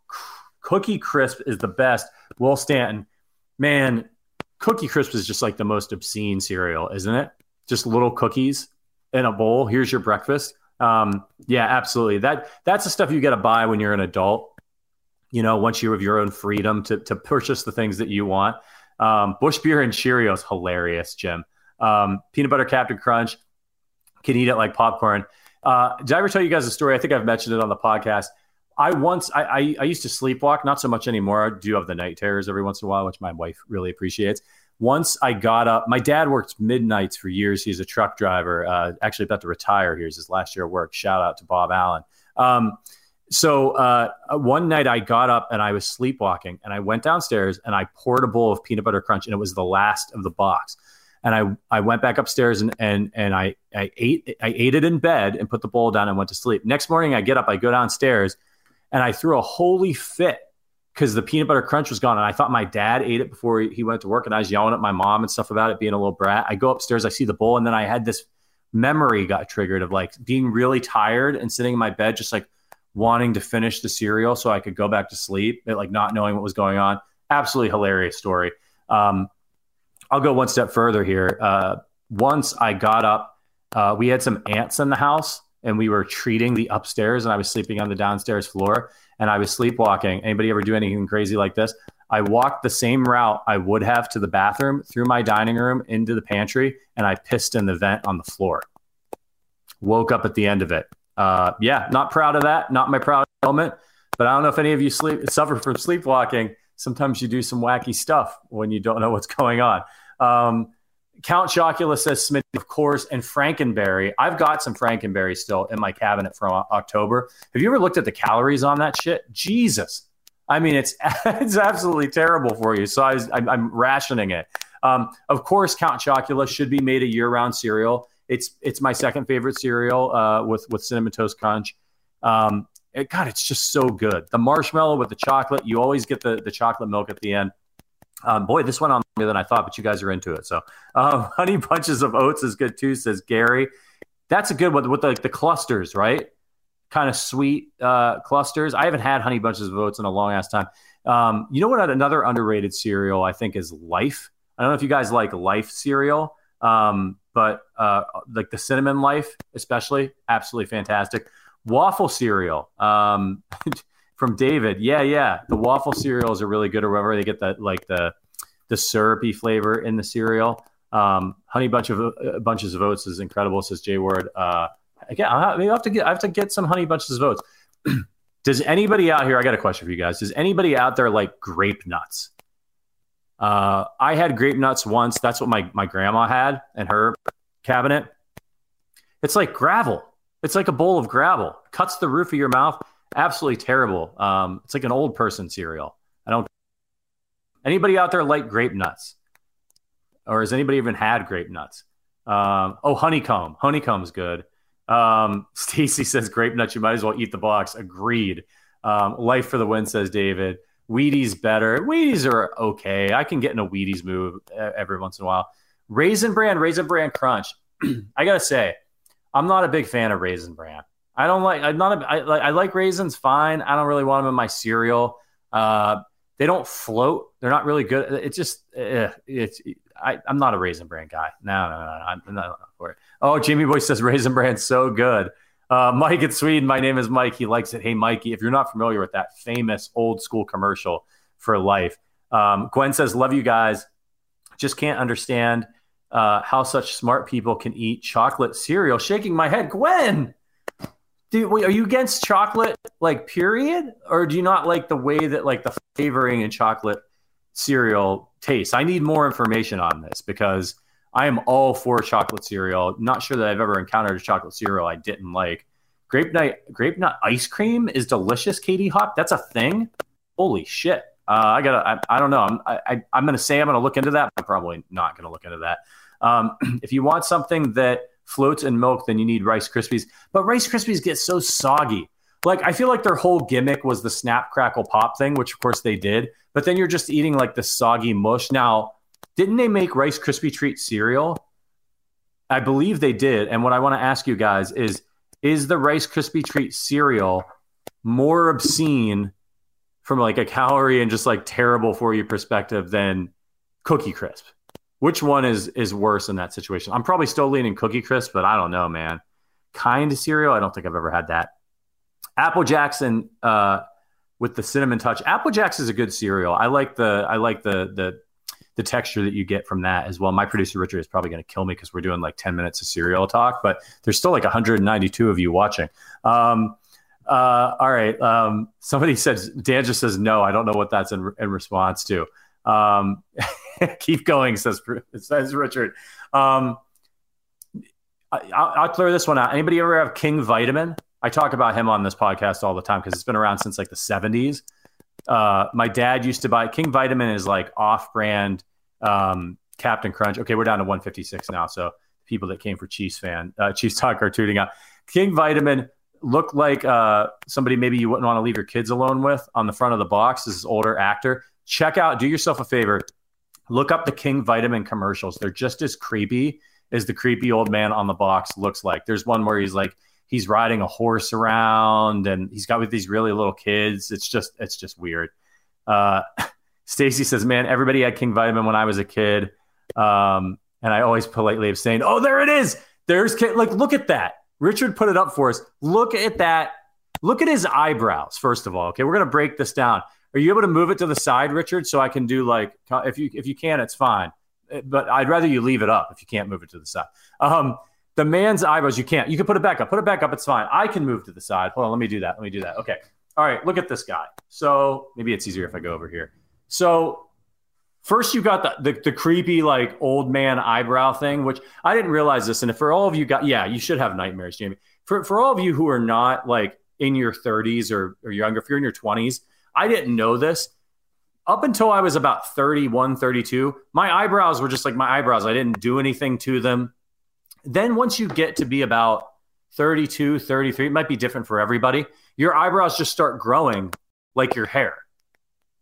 Cookie Crisp is the best. Will Stanton, man, Cookie Crisp is just like the most obscene cereal, isn't it? Just little cookies in a bowl. Here's your breakfast. Um, yeah, absolutely. That that's the stuff you got to buy when you're an adult. You know, once you have your own freedom to to purchase the things that you want. Um, Busch beer and Cheerios, hilarious, Jim. Um, peanut butter Captain Crunch, can eat it like popcorn. Uh, did I ever tell you guys a story? I think I've mentioned it on the podcast. I once I, I, I used to sleepwalk, not so much anymore. I do have the night terrors every once in a while, which my wife really appreciates once I got up, my dad worked midnights for years. He's a truck driver, uh, actually about to retire. Here's his last year of work. Shout out to Bob Allen. Um, so uh, one night I got up and I was sleepwalking and I went downstairs and I poured a bowl of peanut butter crunch and it was the last of the box. And I, I went back upstairs and, and, and I, I ate I ate it in bed and put the bowl down and went to sleep. Next morning I get up, I go downstairs and I threw a holy fit because the peanut butter crunch was gone. And I thought my dad ate it before he went to work. And I was yelling at my mom and stuff about it being a little brat. I go upstairs, I see the bowl. And then I had this memory got triggered of like being really tired and sitting in my bed, just like wanting to finish the cereal so I could go back to sleep, like not knowing what was going on. Absolutely hilarious story. Um, I'll go one step further here. Uh, once I got up, uh, we had some ants in the house and we were treating the upstairs and I was sleeping on the downstairs floor and I was sleepwalking. Anybody ever do anything crazy like this? I walked the same route I would have to the bathroom, through my dining room, into the pantry, and I pissed in the vent on the floor. Woke up at the end of it. Uh, yeah, not proud of that. Not my proud moment. But I don't know if any of you sleep suffer from sleepwalking. Sometimes you do some wacky stuff when you don't know what's going on. Um, Count Chocula says Smith, of course, and Frankenberry. I've got some Frankenberry still in my cabinet from October. Have you ever looked at the calories on that shit? Jesus. I mean, it's it's absolutely terrible for you. So I am I'm rationing it. Um, of course, Count Chocula should be made a year-round cereal. It's it's my second favorite cereal uh, with with cinnamon toast crunch. Um, it, God, it's just so good. The marshmallow with the chocolate. You always get the the chocolate milk at the end. Um, boy, this went on longer than I thought, but you guys are into it. So, um, honey bunches of oats is good too, says Gary. That's a good one with the, the clusters, right? Kind of sweet uh, clusters. I haven't had honey bunches of oats in a long ass time. Um, you know what? Another underrated cereal I think is Life. I don't know if you guys like Life cereal, um, but uh, like the cinnamon Life, especially, absolutely fantastic. Waffle cereal. Um, from David. Yeah, yeah. The waffle cereals are really good, or whatever they get that like the the syrupy flavor in the cereal. Um, honey bunch of uh, bunches of oats is incredible. Says Jay Ward. Uh, again, I have to get I have to get some honey bunches of oats. Does anybody out here? I got a question for you guys. Does anybody out there like grape nuts? Uh, I had grape nuts once. That's what my my grandma had in her cabinet. It's like gravel. It's like a bowl of gravel. Cuts the roof of your mouth absolutely terrible. Um, it's like an old person cereal. I don't. Anybody out there like grape nuts, or has anybody even had grape nuts? Um, oh, honeycomb. Honeycomb's good. Um, Stacy says grape nuts. You might as well eat the box. Agreed. Um, Life for the win, says David. Wheaties better. Wheaties are okay. I can get in a Wheaties move every once in a while. Raisin Bran, Raisin Bran Crunch. I gotta say, I'm not a big fan of Raisin Bran. I don't like. I'm not. A, I, like, raisins fine. I don't really want them in my cereal. Uh, they don't float. They're not really good. It's just. Uh, it's. I, am not a raisin bran guy. No, no, no, I'm not for it. Oh, Jamie Boy says raisin bran's so good. Uh, Mike in Sweden. My name is Mike. He likes it. Hey, Mikey, if you're not familiar with that famous old school commercial for life, um, Gwen says, "Love you guys. Just can't understand uh, how such smart people can eat chocolate cereal." Shaking my head, Gwen. Do, wait, are you against chocolate, like period, or do you not like the way that like the flavoring in chocolate cereal tastes? I need more information on this because I am all for chocolate cereal. Not sure that I've ever encountered a chocolate cereal I didn't like. Grape nut, grape nut ice cream is delicious. Katie Hawk, that's a thing. Holy shit! Uh, I gotta. I, I, don't know. I'm. I, I'm gonna say I'm gonna look into that. I'm probably not gonna look into that. Um, if you want something that floats in milk, then you need Rice Krispies. But Rice Krispies get so soggy. Like I feel like their whole gimmick was the snap crackle pop thing, which of course they did. But then you're just eating like the soggy mush. Now, didn't they make Rice Krispie treat cereal? I believe they did. And what I want to ask you guys is is the Rice Krispie treat cereal more obscene from like a calorie and just like terrible for you perspective than Cookie Crisp? Which one is is worse in that situation? I'm probably still leaning Cookie Crisp, but I don't know, man. Kind of cereal, I don't think I've ever had that. Apple Jackson uh, with the cinnamon touch. Apple Jacks is a good cereal. I like the I like the the the texture that you get from that as well. My producer Richard is probably going to kill me because we're doing like 10 minutes of cereal talk, but there's still like 192 of you watching. Um, uh, all right. Um, somebody says Dan just says no. I don't know what that's in, in response to. Um, keep going, says says Richard. Um, I, will clear this one out. Anybody ever have King Vitamin? I talk about him on this podcast all the time because it's been around since like the 70s. Uh, my dad used to buy King Vitamin is like off-brand um, Captain Crunch. Okay, we're down to 156 now. So people that came for Chiefs fan, uh, Chiefs talk are tuning out. King Vitamin looked like uh, somebody maybe you wouldn't want to leave your kids alone with on the front of the box. This is older actor. Check out. Do yourself a favor. Look up the King Vitamin commercials. They're just as creepy as the creepy old man on the box looks like. There's one where he's like he's riding a horse around and he's got with these really little kids. It's just it's just weird. Uh, Stacy says, "Man, everybody had King Vitamin when I was a kid, um, and I always politely abstained." Oh, there it is. There's King. Like, look at that. Richard put it up for us. Look at that. Look at his eyebrows. First of all, okay, we're gonna break this down. Are you able to move it to the side, Richard, so I can do like if you if you can, it's fine. But I'd rather you leave it up if you can't move it to the side. Um, the man's eyebrows, you can't. You can put it back up. Put it back up. It's fine. I can move to the side. Hold on. Let me do that. Let me do that. Okay. All right. Look at this guy. So maybe it's easier if I go over here. So first you got the, the, the creepy like old man eyebrow thing, which I didn't realize this. And for all of you got, yeah, you should have nightmares, Jamie. For, for all of you who are not like in your 30s or, or younger, if you're in your 20s, I didn't know this. Up until I was about 31, 32, my eyebrows were just like my eyebrows. I didn't do anything to them then once you get to be about 32, 33, it might be different for everybody. Your eyebrows just start growing like your hair.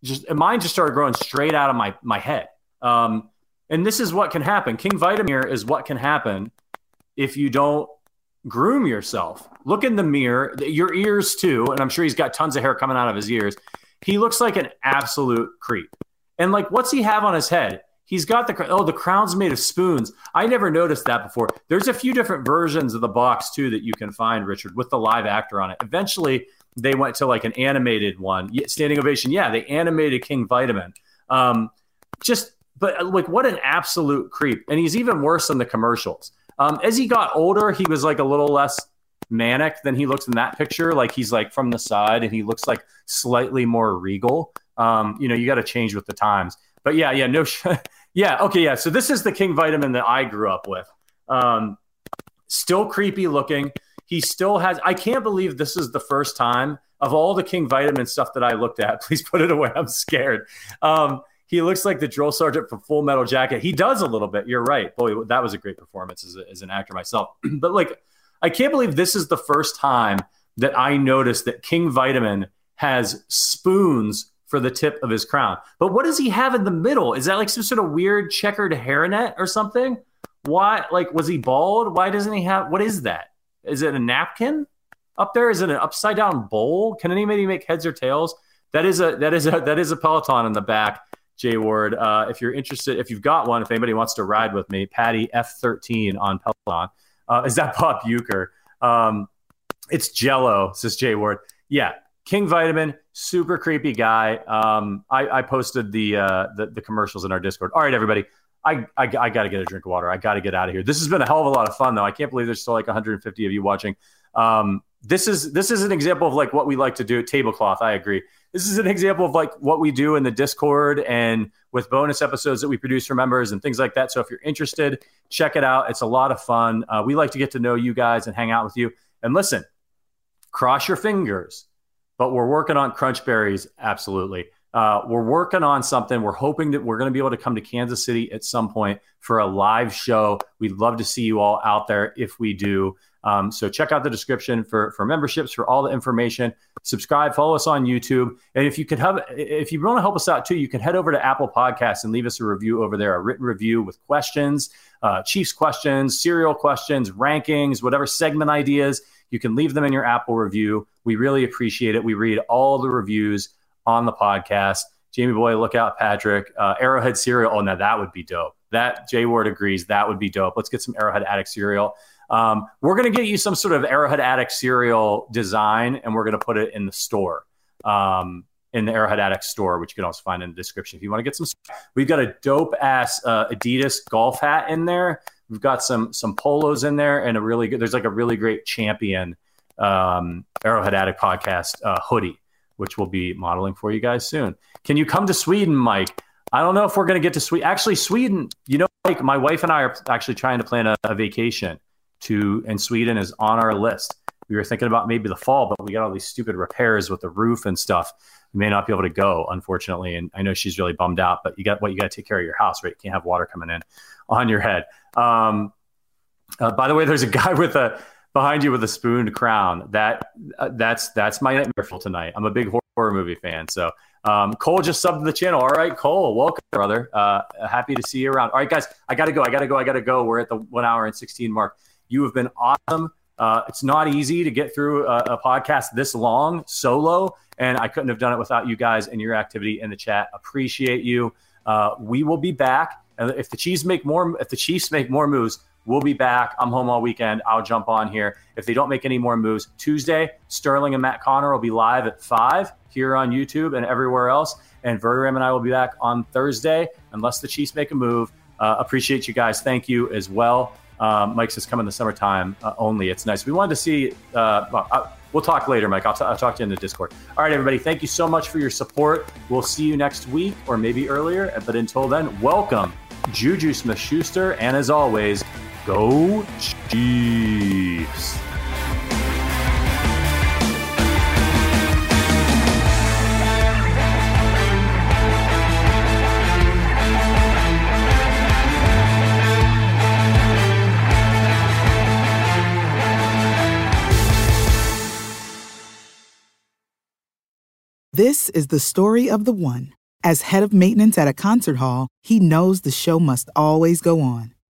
Just mine just started growing straight out of my my head. Um, and this is what can happen. King Vitamin is what can happen if you don't groom yourself. Look in the mirror, your ears too, and I'm sure he's got tons of hair coming out of his ears. He looks like an absolute creep. And like, what's he have on his head? He's got the oh the crown's made of spoons. I never noticed that before. There's a few different versions of the box too that you can find, Richard, with the live actor on it. Eventually, they went to like an animated one. Standing ovation, yeah, they animated King Vitamin. Um, just but uh, like what an absolute creep, and he's even worse than the commercials. Um, as he got older, he was like a little less manic than he looks in that picture. Like he's like from the side, and he looks like slightly more regal. Um, you know, you got to change with the times. But yeah, yeah, no, sh- yeah, okay, yeah. So this is the King Vitamin that I grew up with. Um, still creepy looking. He still has. I can't believe this is the first time of all the King Vitamin stuff that I looked at. Please put it away. I'm scared. Um, he looks like the drill sergeant from Full Metal Jacket. He does a little bit. You're right. Boy, that was a great performance as, a, as an actor myself. but like, I can't believe this is the first time that I noticed that King Vitamin has spoons for the tip of his crown. But what does he have in the middle? Is that like some sort of weird checkered hairnet or something? Why, like, was he bald? Why doesn't he have, what is that? Is it a napkin up there? Is it an upside down bowl? Can anybody make heads or tails? That is a, that is a, that is a Peloton in the back. Jay Ward. Uh, if you're interested, if you've got one, if anybody wants to ride with me, Patty F13 on Peloton. Uh, is that Bob Uecker? Um, it's Jello, says Jay Ward. Yeah, King Vitamin, super creepy guy. Um, I, I, posted the, uh, the, the commercials in our Discord. All right, everybody. I, I, I got to get a drink of water. I got to get out of here. This has been a hell of a lot of fun, though. I can't believe there's still like 150 of you watching. Um, this is this is an example of like what we like to do. at Tablecloth. I agree. This is an example of like what we do in the Discord and with bonus episodes that we produce for members and things like that. So if you're interested, check it out. It's a lot of fun. Uh, we like to get to know you guys and hang out with you. And listen, cross your fingers but we're working on crunch berries absolutely uh, we're working on something. We're hoping that we're going to be able to come to kansas city at some point for a live show. We'd love to see you all out there if we do. Um, so check out the description for for memberships for all the information. Subscribe follow us on youtube. And if you could have if you want to help us out too you can head over to apple podcasts and leave us a review over there a written review with questions uh, chiefs questions serial questions rankings whatever segment ideas. You can leave them in your Apple review. We really appreciate it. We read all the reviews on the podcast. Jamie Boy, look out, Patrick. Uh, Arrowhead cereal. Oh, now that would be dope. That Jay Ward agrees. That would be dope. Let's get some Arrowhead Addict cereal. Um, we're going to get you some sort of Arrowhead Addict cereal design, and we're going to put it in the store, um, in the Arrowhead Addict store, which you can also find in the description if you want to get some. We've got a dope ass uh, Adidas golf hat in there We've got some some polos in there and a really good. There's like a really great champion um, Arrowhead Addict podcast uh, hoodie, which we'll be modeling for you guys soon. Can you come to Sweden, Mike? I don't know if we're going to get to Sweden. Actually, Sweden. You know, like my wife and I are actually trying to plan a, a vacation to, and Sweden is on our list. We were thinking about maybe the fall, but we got all these stupid repairs with the roof and stuff. We may not be able to go, unfortunately. And I know she's really bummed out, but you got what you got to take care of your house, right? You can't have water coming in on your head. Um, uh, by the way, there's a guy with a behind you with a spooned crown. That uh, that's that's my nightmare for tonight. I'm a big horror movie fan, so um, Cole just subbed to the channel. All right, Cole, welcome, brother. Uh, happy to see you around. All right, guys, I gotta go. I gotta go. I gotta go. We're at the one hour and 16 mark. You have been awesome. Uh, it's not easy to get through a, a, podcast this long solo, and I couldn't have done it without you guys and your activity in the chat. Appreciate you. Uh, we will be back. And if the Chiefs make more, if the Chiefs make more moves, we'll be back. I'm home all weekend. I'll jump on here. If they don't make any more moves, Tuesday, Sterling and Matt Connor will be live at five here on YouTube and everywhere else. And Verderame and I will be back on Thursday, unless the Chiefs make a move. Uh, appreciate you guys. Thank you as well. Um, Mike says, come in the summertime uh, only. It's nice. We wanted to see. Uh, well, uh, we'll talk later, Mike. I'll, t- I'll, talk to you in the Discord. All right, everybody. Thank you so much for your support. We'll see you next week or maybe earlier. But until then, welcome Juju Smith Schuster, and as always, go Chiefs. This is the story of the one. As head of maintenance at a concert hall, he knows the show must always go on.